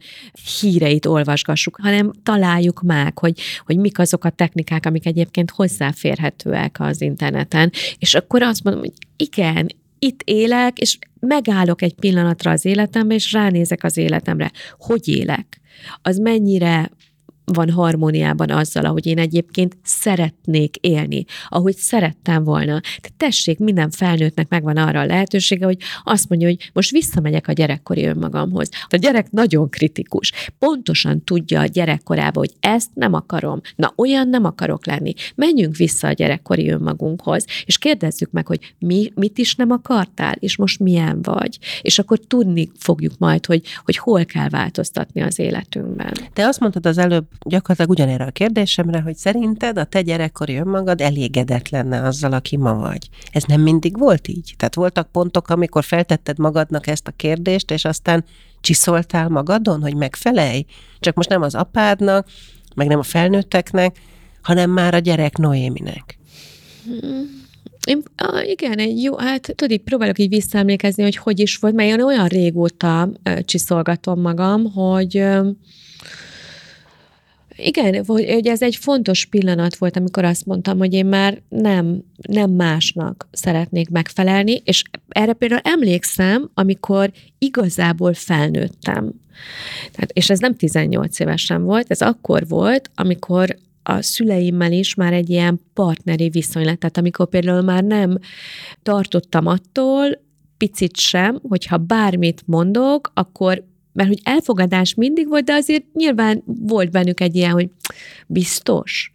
híreit olvasgassuk, hanem találjuk meg, hogy, hogy mik azok a technikák, amik egyébként hozzáférhetőek az interneten, és akkor azt mondom, hogy igen, itt élek, és megállok egy pillanatra az életembe, és ránézek az életemre. Hogy élek? Az mennyire van harmóniában azzal, ahogy én egyébként szeretnék élni, ahogy szerettem volna. Tehát tessék, minden felnőttnek megvan arra a lehetősége, hogy azt mondja, hogy most visszamegyek a gyerekkori önmagamhoz. A gyerek nagyon kritikus. Pontosan tudja a gyerekkorában, hogy ezt nem akarom. Na, olyan nem akarok lenni. Menjünk vissza a gyerekkori önmagunkhoz, és kérdezzük meg, hogy mi, mit is nem akartál, és most milyen vagy. És akkor tudni fogjuk majd, hogy, hogy hol kell változtatni az életünkben. Te azt mondtad az előbb, gyakorlatilag ugyanerre a kérdésemre, hogy szerinted a te gyerekkori önmagad elégedett lenne azzal, aki ma vagy. Ez nem mindig volt így? Tehát voltak pontok, amikor feltetted magadnak ezt a kérdést, és aztán csiszoltál magadon, hogy megfelelj? Csak most nem az apádnak, meg nem a felnőtteknek, hanem már a gyerek Noéminek. Hmm. Én, ah, igen, egy jó, hát tudod, próbálok így visszaemlékezni, hogy hogy is volt, mert én olyan régóta csiszolgatom magam, hogy igen, hogy ez egy fontos pillanat volt, amikor azt mondtam, hogy én már nem, nem másnak szeretnék megfelelni, és erre például emlékszem, amikor igazából felnőttem. Tehát, és ez nem 18 évesen volt, ez akkor volt, amikor a szüleimmel is már egy ilyen partneri viszony lett. Tehát amikor például már nem tartottam attól, picit sem, hogyha bármit mondok, akkor mert hogy elfogadás mindig volt, de azért nyilván volt bennük egy ilyen, hogy biztos.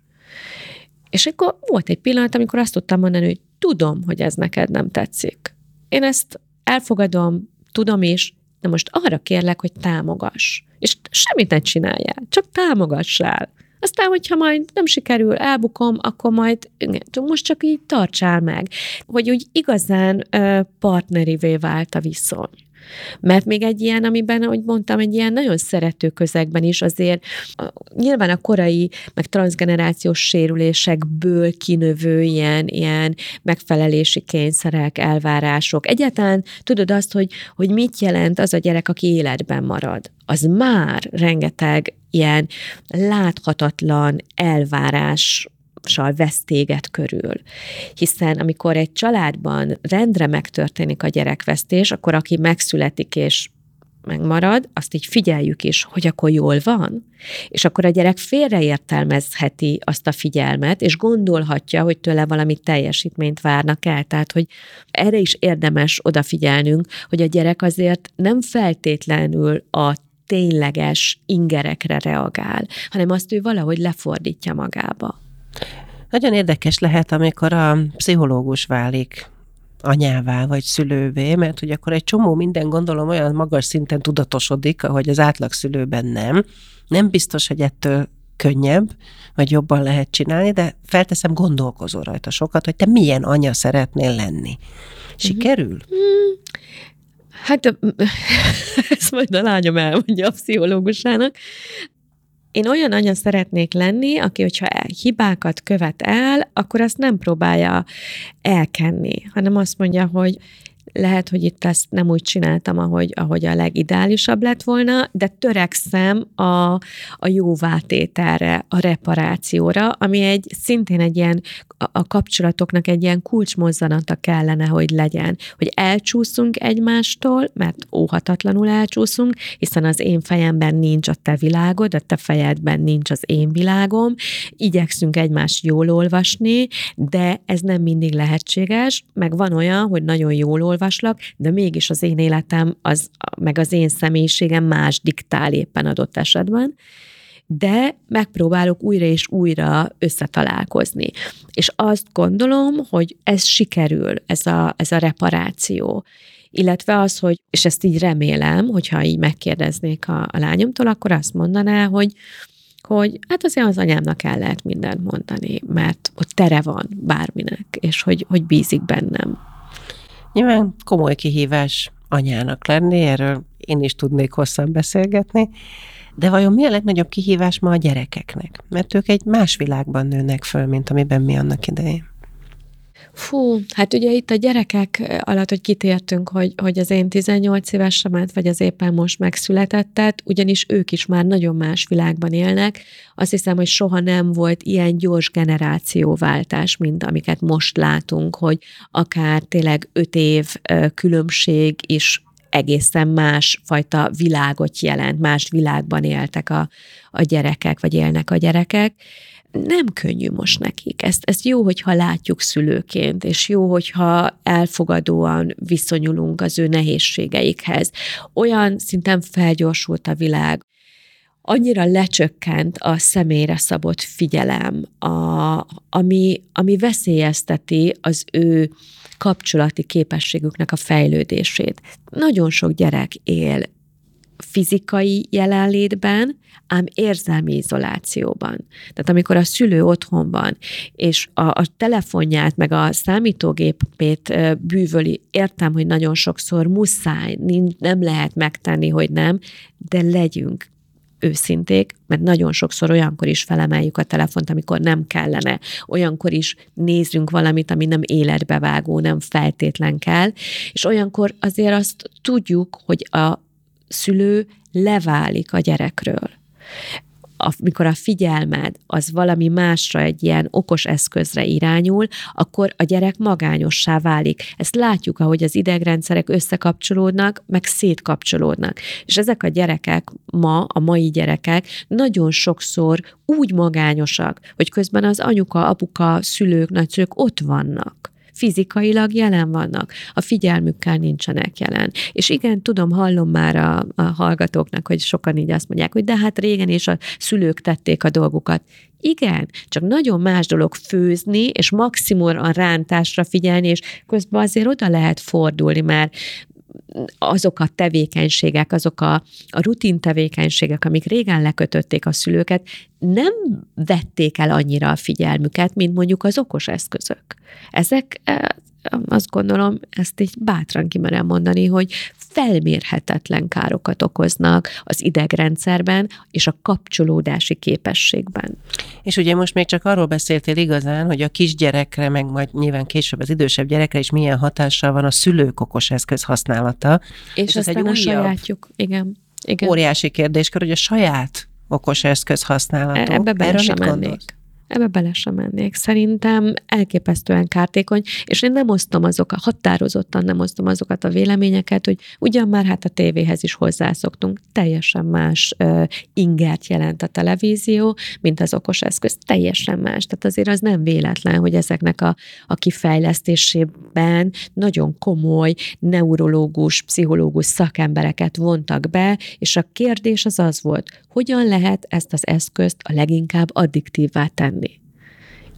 És akkor volt egy pillanat, amikor azt tudtam mondani, hogy tudom, hogy ez neked nem tetszik. Én ezt elfogadom, tudom is, de most arra kérlek, hogy támogass. És semmit ne csináljál, csak támogassál. Aztán, hogyha majd nem sikerül, elbukom, akkor majd most csak így tartsál meg. Hogy úgy igazán partnerivé vált a viszony. Mert még egy ilyen, amiben, ahogy mondtam, egy ilyen nagyon szerető közegben is azért nyilván a korai, meg transgenerációs sérülésekből kinövő ilyen, ilyen megfelelési kényszerek, elvárások. Egyáltalán tudod azt, hogy, hogy mit jelent az a gyerek, aki életben marad. Az már rengeteg ilyen láthatatlan elvárás vesz téged körül. Hiszen amikor egy családban rendre megtörténik a gyerekvesztés, akkor aki megszületik és megmarad, azt így figyeljük is, hogy akkor jól van, és akkor a gyerek félreértelmezheti azt a figyelmet, és gondolhatja, hogy tőle valami teljesítményt várnak el. Tehát, hogy erre is érdemes odafigyelnünk, hogy a gyerek azért nem feltétlenül a tényleges ingerekre reagál, hanem azt ő valahogy lefordítja magába. Nagyon érdekes lehet, amikor a pszichológus válik anyává vagy szülővé, mert hogy akkor egy csomó minden gondolom olyan magas szinten tudatosodik, ahogy az átlag szülőben nem. Nem biztos, hogy ettől könnyebb, vagy jobban lehet csinálni, de felteszem, gondolkozó rajta sokat, hogy te milyen anya szeretnél lenni. Sikerül? Mm-hmm. Hát ezt majd a lányom elmondja a pszichológusának. Én olyan anya szeretnék lenni, aki, hogyha hibákat követ el, akkor azt nem próbálja elkenni, hanem azt mondja, hogy lehet, hogy itt ezt nem úgy csináltam, ahogy, ahogy a legideálisabb lett volna, de törekszem a, a jóvátételre, a reparációra, ami egy szintén egy ilyen, a, a kapcsolatoknak egy ilyen kulcsmozzanata kellene, hogy legyen, hogy elcsúszunk egymástól, mert óhatatlanul elcsúszunk, hiszen az én fejemben nincs a te világod, a te fejedben nincs az én világom, igyekszünk egymást jól olvasni, de ez nem mindig lehetséges, meg van olyan, hogy nagyon jól olvaslak, de mégis az én életem, az, meg az én személyiségem más diktál éppen adott esetben de megpróbálok újra és újra összetalálkozni. És azt gondolom, hogy ez sikerül, ez a, ez a reparáció. Illetve az, hogy, és ezt így remélem, hogyha így megkérdeznék a, a lányomtól, akkor azt mondaná, hogy hogy hát azért az anyámnak el lehet mindent mondani, mert ott tere van bárminek, és hogy, hogy bízik bennem. Nyilván komoly kihívás anyának lenni, erről én is tudnék hosszan beszélgetni, de vajon mi a legnagyobb kihívás ma a gyerekeknek? Mert ők egy más világban nőnek föl, mint amiben mi annak idején. Fú, hát ugye itt a gyerekek alatt, hogy kitértünk, hogy, hogy az én 18 évesemet, vagy az éppen most megszületettet, ugyanis ők is már nagyon más világban élnek. Azt hiszem, hogy soha nem volt ilyen gyors generációváltás, mint amiket most látunk, hogy akár tényleg öt év különbség is egészen más fajta világot jelent, más világban éltek a, a gyerekek, vagy élnek a gyerekek nem könnyű most nekik. Ezt, ezt jó, hogyha látjuk szülőként, és jó, hogyha elfogadóan viszonyulunk az ő nehézségeikhez. Olyan szinten felgyorsult a világ, annyira lecsökkent a személyre szabott figyelem, a, ami, ami veszélyezteti az ő kapcsolati képességüknek a fejlődését. Nagyon sok gyerek él fizikai jelenlétben, ám érzelmi izolációban. Tehát amikor a szülő otthon van, és a, a telefonját, meg a számítógépét bűvöli, értem, hogy nagyon sokszor muszáj, nem lehet megtenni, hogy nem, de legyünk őszinték, mert nagyon sokszor olyankor is felemeljük a telefont, amikor nem kellene. Olyankor is nézzünk valamit, ami nem életbevágó, nem feltétlen kell, és olyankor azért azt tudjuk, hogy a szülő leválik a gyerekről. Amikor a figyelmed az valami másra, egy ilyen okos eszközre irányul, akkor a gyerek magányossá válik. Ezt látjuk, ahogy az idegrendszerek összekapcsolódnak, meg szétkapcsolódnak. És ezek a gyerekek ma, a mai gyerekek nagyon sokszor úgy magányosak, hogy közben az anyuka, apuka, szülők, nagyszülők ott vannak fizikailag jelen vannak, a figyelmükkel nincsenek jelen. És igen, tudom, hallom már a, a hallgatóknak, hogy sokan így azt mondják, hogy de hát régen is a szülők tették a dolgukat. Igen, csak nagyon más dolog főzni, és maximum a rántásra figyelni, és közben azért oda lehet fordulni, mert azok a tevékenységek, azok a, a rutin tevékenységek, amik régen lekötötték a szülőket, nem vették el annyira a figyelmüket, mint mondjuk az okos eszközök. Ezek azt gondolom, ezt így bátran kimerem mondani, hogy felmérhetetlen károkat okoznak az idegrendszerben és a kapcsolódási képességben. És ugye most még csak arról beszéltél igazán, hogy a kisgyerekre, meg majd nyilván később az idősebb gyerekre is milyen hatással van a szülők okos eszköz használata. És, és ez egy a sajátjuk, igen. igen. Óriási kérdéskör, hogy a saját okos eszköz használata. Ebbe bele sem mennék ebbe bele sem mennék. Szerintem elképesztően kártékony, és én nem osztom azokat, határozottan nem osztom azokat a véleményeket, hogy ugyan már hát a tévéhez is hozzászoktunk, teljesen más uh, ingert jelent a televízió, mint az okos eszköz, teljesen más. Tehát azért az nem véletlen, hogy ezeknek a, a kifejlesztésében nagyon komoly neurológus, pszichológus szakembereket vontak be, és a kérdés az az volt, hogyan lehet ezt az eszközt a leginkább addiktívvá tenni.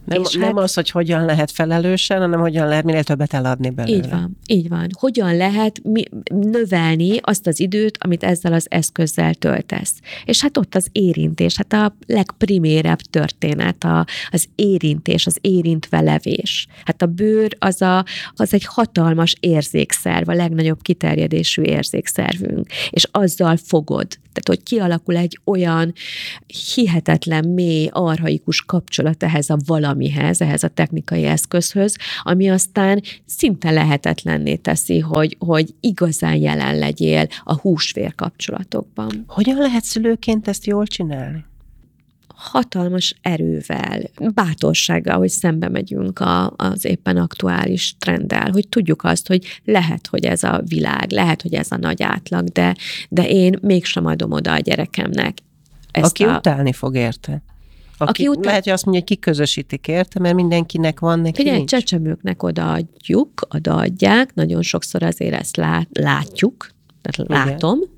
Nem, és nem hát, az, hogy hogyan lehet felelősen, hanem hogyan lehet minél többet eladni belőle. Így van, így van. Hogyan lehet mi, növelni azt az időt, amit ezzel az eszközzel töltesz. És hát ott az érintés, hát a legprimérebb történet, a, az érintés, az érintve levés. Hát a bőr az, a, az egy hatalmas érzékszerv, a legnagyobb kiterjedésű érzékszervünk, és azzal fogod. Tehát, hogy kialakul egy olyan hihetetlen, mély, arhaikus kapcsolat ehhez a valami valamihez, ehhez a technikai eszközhöz, ami aztán szinte lehetetlenné teszi, hogy, hogy igazán jelen legyél a húsvér kapcsolatokban. Hogyan lehet szülőként ezt jól csinálni? hatalmas erővel, bátorsággal, hogy szembe megyünk a, az éppen aktuális trenddel, hogy tudjuk azt, hogy lehet, hogy ez a világ, lehet, hogy ez a nagy átlag, de, de én mégsem adom oda a gyerekemnek. Ezt Aki a... utálni fog érte. Aki, aki utána... Lehet, hogy azt mondja, hogy kiközösítik érte, mert mindenkinek van, neki Figyelj, nincs. csecsemőknek odaadjuk, odaadják, nagyon sokszor azért ezt lát, látjuk, tehát látom. Igen.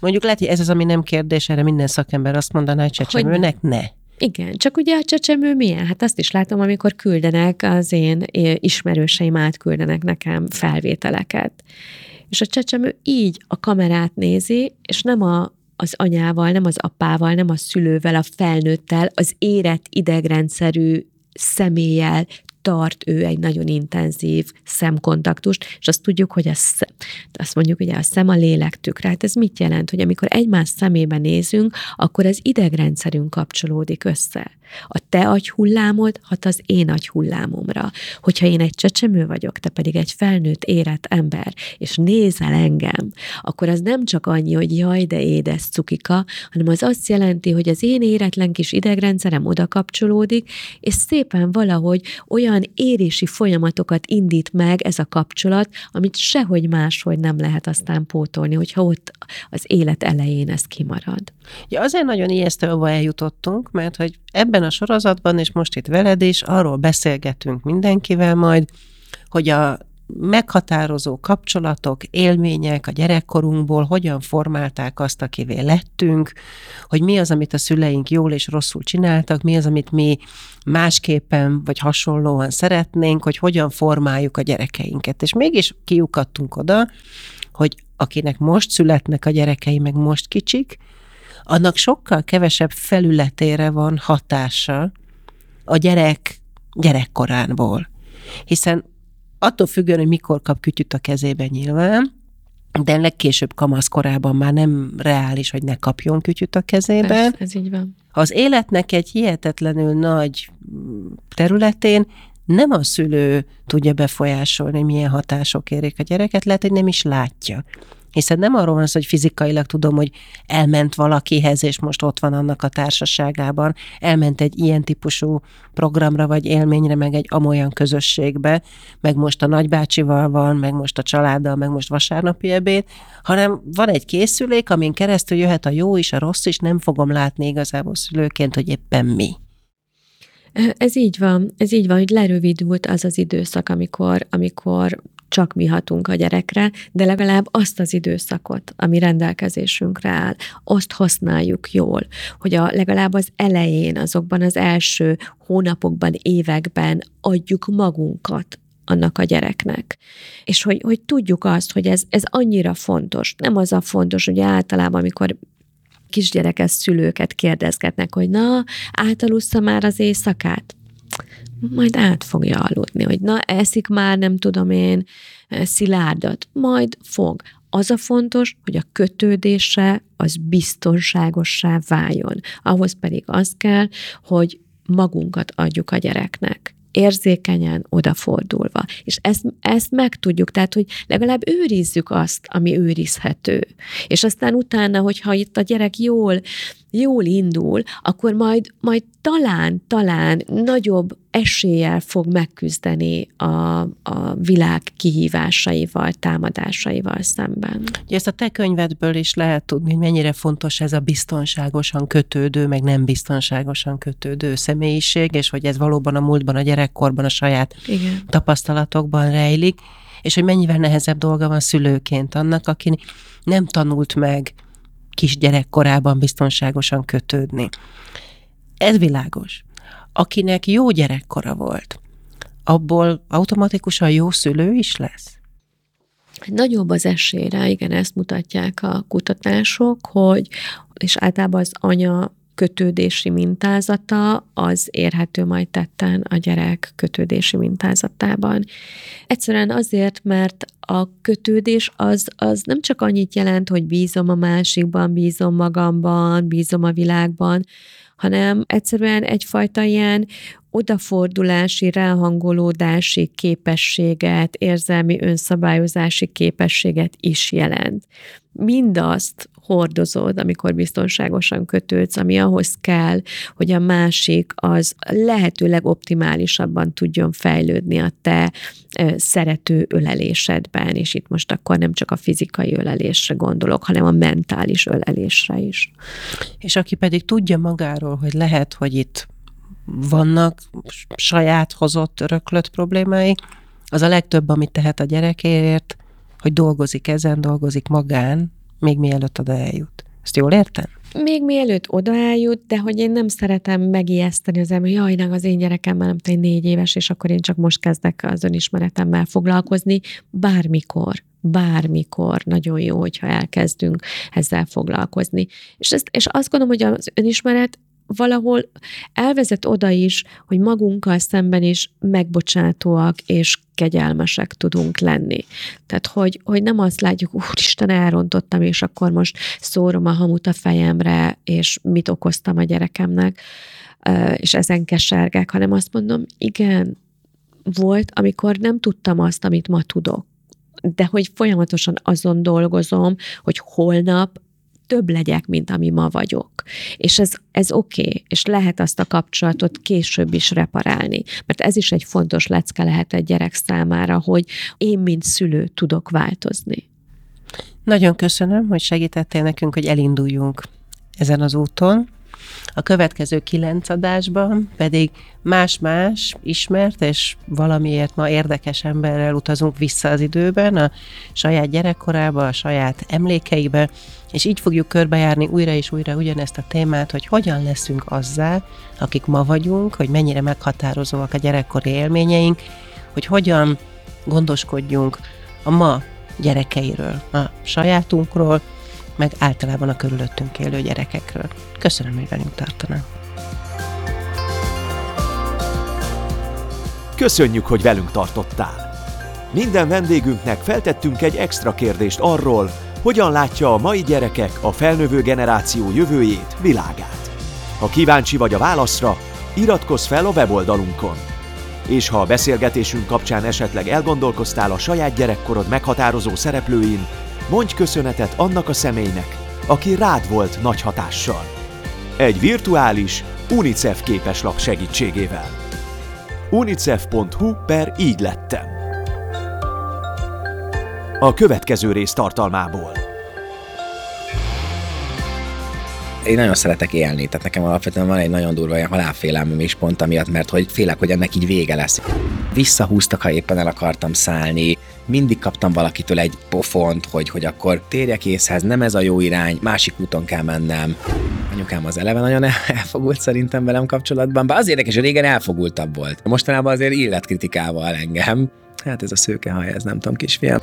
Mondjuk lehet, hogy ez az, ami nem kérdés, erre minden szakember azt mondaná, hogy csecsemőnek hogy ne. Igen, csak ugye a csecsemő milyen? Hát azt is látom, amikor küldenek, az én ismerőseim átküldenek nekem felvételeket. És a csecsemő így a kamerát nézi, és nem a az anyával, nem az apával, nem a szülővel, a felnőttel, az érett idegrendszerű személlyel tart ő egy nagyon intenzív szemkontaktust, és azt tudjuk, hogy a szem, azt mondjuk ugye a szem a lélek tükre. Hát ez mit jelent, hogy amikor egymás szemébe nézünk, akkor az idegrendszerünk kapcsolódik össze. A te agyhullámod hat az én agyhullámomra. Hogyha én egy csecsemő vagyok, te pedig egy felnőtt érett ember, és nézel engem, akkor az nem csak annyi, hogy jaj, de édes cukika, hanem az azt jelenti, hogy az én éretlen kis idegrendszerem oda kapcsolódik, és szépen valahogy olyan érési folyamatokat indít meg ez a kapcsolat, amit sehogy máshogy nem lehet aztán pótolni, hogyha ott az élet elején ez kimarad. Ja, azért nagyon ijesztő, ahova eljutottunk, mert hogy ebben a sorozatban, és most itt veled is, arról beszélgetünk mindenkivel majd, hogy a meghatározó kapcsolatok, élmények a gyerekkorunkból hogyan formálták azt, akivé lettünk, hogy mi az, amit a szüleink jól és rosszul csináltak, mi az, amit mi másképpen vagy hasonlóan szeretnénk, hogy hogyan formáljuk a gyerekeinket. És mégis kiukadtunk oda, hogy akinek most születnek a gyerekei, meg most kicsik, annak sokkal kevesebb felületére van hatása a gyerek gyerekkoránból. Hiszen attól függően, hogy mikor kap kütyüt a kezébe nyilván, de legkésőbb kamaszkorában már nem reális, hogy ne kapjon kütyüt a kezében. Persze, ez így van. Az életnek egy hihetetlenül nagy területén nem a szülő tudja befolyásolni, milyen hatások érik a gyereket, lehet, hogy nem is látja. Hiszen nem arról van szó, hogy fizikailag tudom, hogy elment valakihez, és most ott van annak a társaságában, elment egy ilyen típusú programra vagy élményre, meg egy amolyan közösségbe, meg most a nagybácsival van, meg most a családdal, meg most vasárnapi ebéd, hanem van egy készülék, amin keresztül jöhet a jó is, a rossz is, nem fogom látni igazából szülőként, hogy éppen mi. Ez így van, ez így van, hogy lerövidült az az időszak, amikor, amikor csak mi hatunk a gyerekre, de legalább azt az időszakot, ami rendelkezésünkre áll, azt használjuk jól, hogy a, legalább az elején, azokban az első hónapokban, években adjuk magunkat annak a gyereknek. És hogy, hogy tudjuk azt, hogy ez, ez annyira fontos. Nem az a fontos, hogy általában, amikor kisgyerekes szülőket kérdezgetnek, hogy na, átalussza már az éjszakát? Majd át fogja aludni, hogy na, eszik már, nem tudom én, szilárdat, majd fog. Az a fontos, hogy a kötődése az biztonságossá váljon. Ahhoz pedig az kell, hogy magunkat adjuk a gyereknek érzékenyen odafordulva. És ezt, ezt meg tudjuk, tehát, hogy legalább őrizzük azt, ami őrizhető. És aztán utána, hogyha itt a gyerek jól jól indul, akkor majd, majd talán, talán nagyobb eséllyel fog megküzdeni a, a világ kihívásaival, támadásaival szemben. Ugye ezt a te könyvedből is lehet tudni, hogy mennyire fontos ez a biztonságosan kötődő, meg nem biztonságosan kötődő személyiség, és hogy ez valóban a múltban, a gyerekkorban, a saját Igen. tapasztalatokban rejlik, és hogy mennyivel nehezebb dolga van szülőként annak, aki nem tanult meg kisgyerekkorában biztonságosan kötődni. Ez világos. Akinek jó gyerekkora volt, abból automatikusan jó szülő is lesz? Nagyobb az esélyre, igen, ezt mutatják a kutatások, hogy, és általában az anya kötődési mintázata az érhető majd tetten a gyerek kötődési mintázatában. Egyszerűen azért, mert a kötődés az, az nem csak annyit jelent, hogy bízom a másikban, bízom magamban, bízom a világban, hanem egyszerűen egyfajta ilyen odafordulási, ráhangolódási képességet, érzelmi önszabályozási képességet is jelent. Mindazt hordozod, amikor biztonságosan kötődsz, ami ahhoz kell, hogy a másik az lehetőleg optimálisabban tudjon fejlődni a te szerető ölelésedben, és itt most akkor nem csak a fizikai ölelésre gondolok, hanem a mentális ölelésre is. És aki pedig tudja magáról, hogy lehet, hogy itt vannak saját hozott, öröklött problémái, az a legtöbb, amit tehet a gyerekéért, hogy dolgozik ezen, dolgozik magán, még mielőtt oda eljut. Ezt jól értem? Még mielőtt oda eljut, de hogy én nem szeretem megijeszteni az ember, jaj, az én gyerekem már nem tudom, négy éves, és akkor én csak most kezdek az önismeretemmel foglalkozni, bármikor bármikor nagyon jó, hogyha elkezdünk ezzel foglalkozni. És, ezt, és azt gondolom, hogy az önismeret valahol elvezet oda is, hogy magunkkal szemben is megbocsátóak és kegyelmesek tudunk lenni. Tehát, hogy, hogy nem azt látjuk, úristen, elrontottam, és akkor most szórom a hamut a fejemre, és mit okoztam a gyerekemnek, és ezen kesergek, hanem azt mondom, igen, volt, amikor nem tudtam azt, amit ma tudok de hogy folyamatosan azon dolgozom, hogy holnap több legyek, mint ami ma vagyok. És ez, ez oké, okay, és lehet azt a kapcsolatot később is reparálni. Mert ez is egy fontos lecke lehet egy gyerek számára, hogy én, mint szülő tudok változni. Nagyon köszönöm, hogy segítettél nekünk, hogy elinduljunk ezen az úton. A következő kilenc adásban pedig más-más ismert és valamiért ma érdekes emberrel utazunk vissza az időben, a saját gyerekkorába, a saját emlékeibe, és így fogjuk körbejárni újra és újra ugyanezt a témát, hogy hogyan leszünk azzá, akik ma vagyunk, hogy mennyire meghatározóak a gyerekkori élményeink, hogy hogyan gondoskodjunk a ma gyerekeiről, a sajátunkról, meg általában a körülöttünk élő gyerekekről. Köszönöm, hogy velünk tartanak. Köszönjük, hogy velünk tartottál! Minden vendégünknek feltettünk egy extra kérdést arról, hogyan látja a mai gyerekek a felnövő generáció jövőjét, világát. Ha kíváncsi vagy a válaszra, iratkozz fel a weboldalunkon. És ha a beszélgetésünk kapcsán esetleg elgondolkoztál a saját gyerekkorod meghatározó szereplőin, mondj köszönetet annak a személynek, aki rád volt nagy hatással. Egy virtuális UNICEF képeslap segítségével. unicef.hu per így lettem. A következő rész tartalmából. Én nagyon szeretek élni, tehát nekem alapvetően van egy nagyon durva ilyen halálfélelmem is pont amiatt, mert hogy félek, hogy ennek így vége lesz. Visszahúztak, ha éppen el akartam szállni, mindig kaptam valakitől egy pofont, hogy, hogy akkor térjek észhez, nem ez a jó irány, másik úton kell mennem. Anyukám az eleve nagyon elfogult szerintem velem kapcsolatban, bár az érdekes, hogy régen elfogultabb volt. Mostanában azért illetkritikával engem. Hát ez a szőkehaj, ez nem tudom, kisfiam.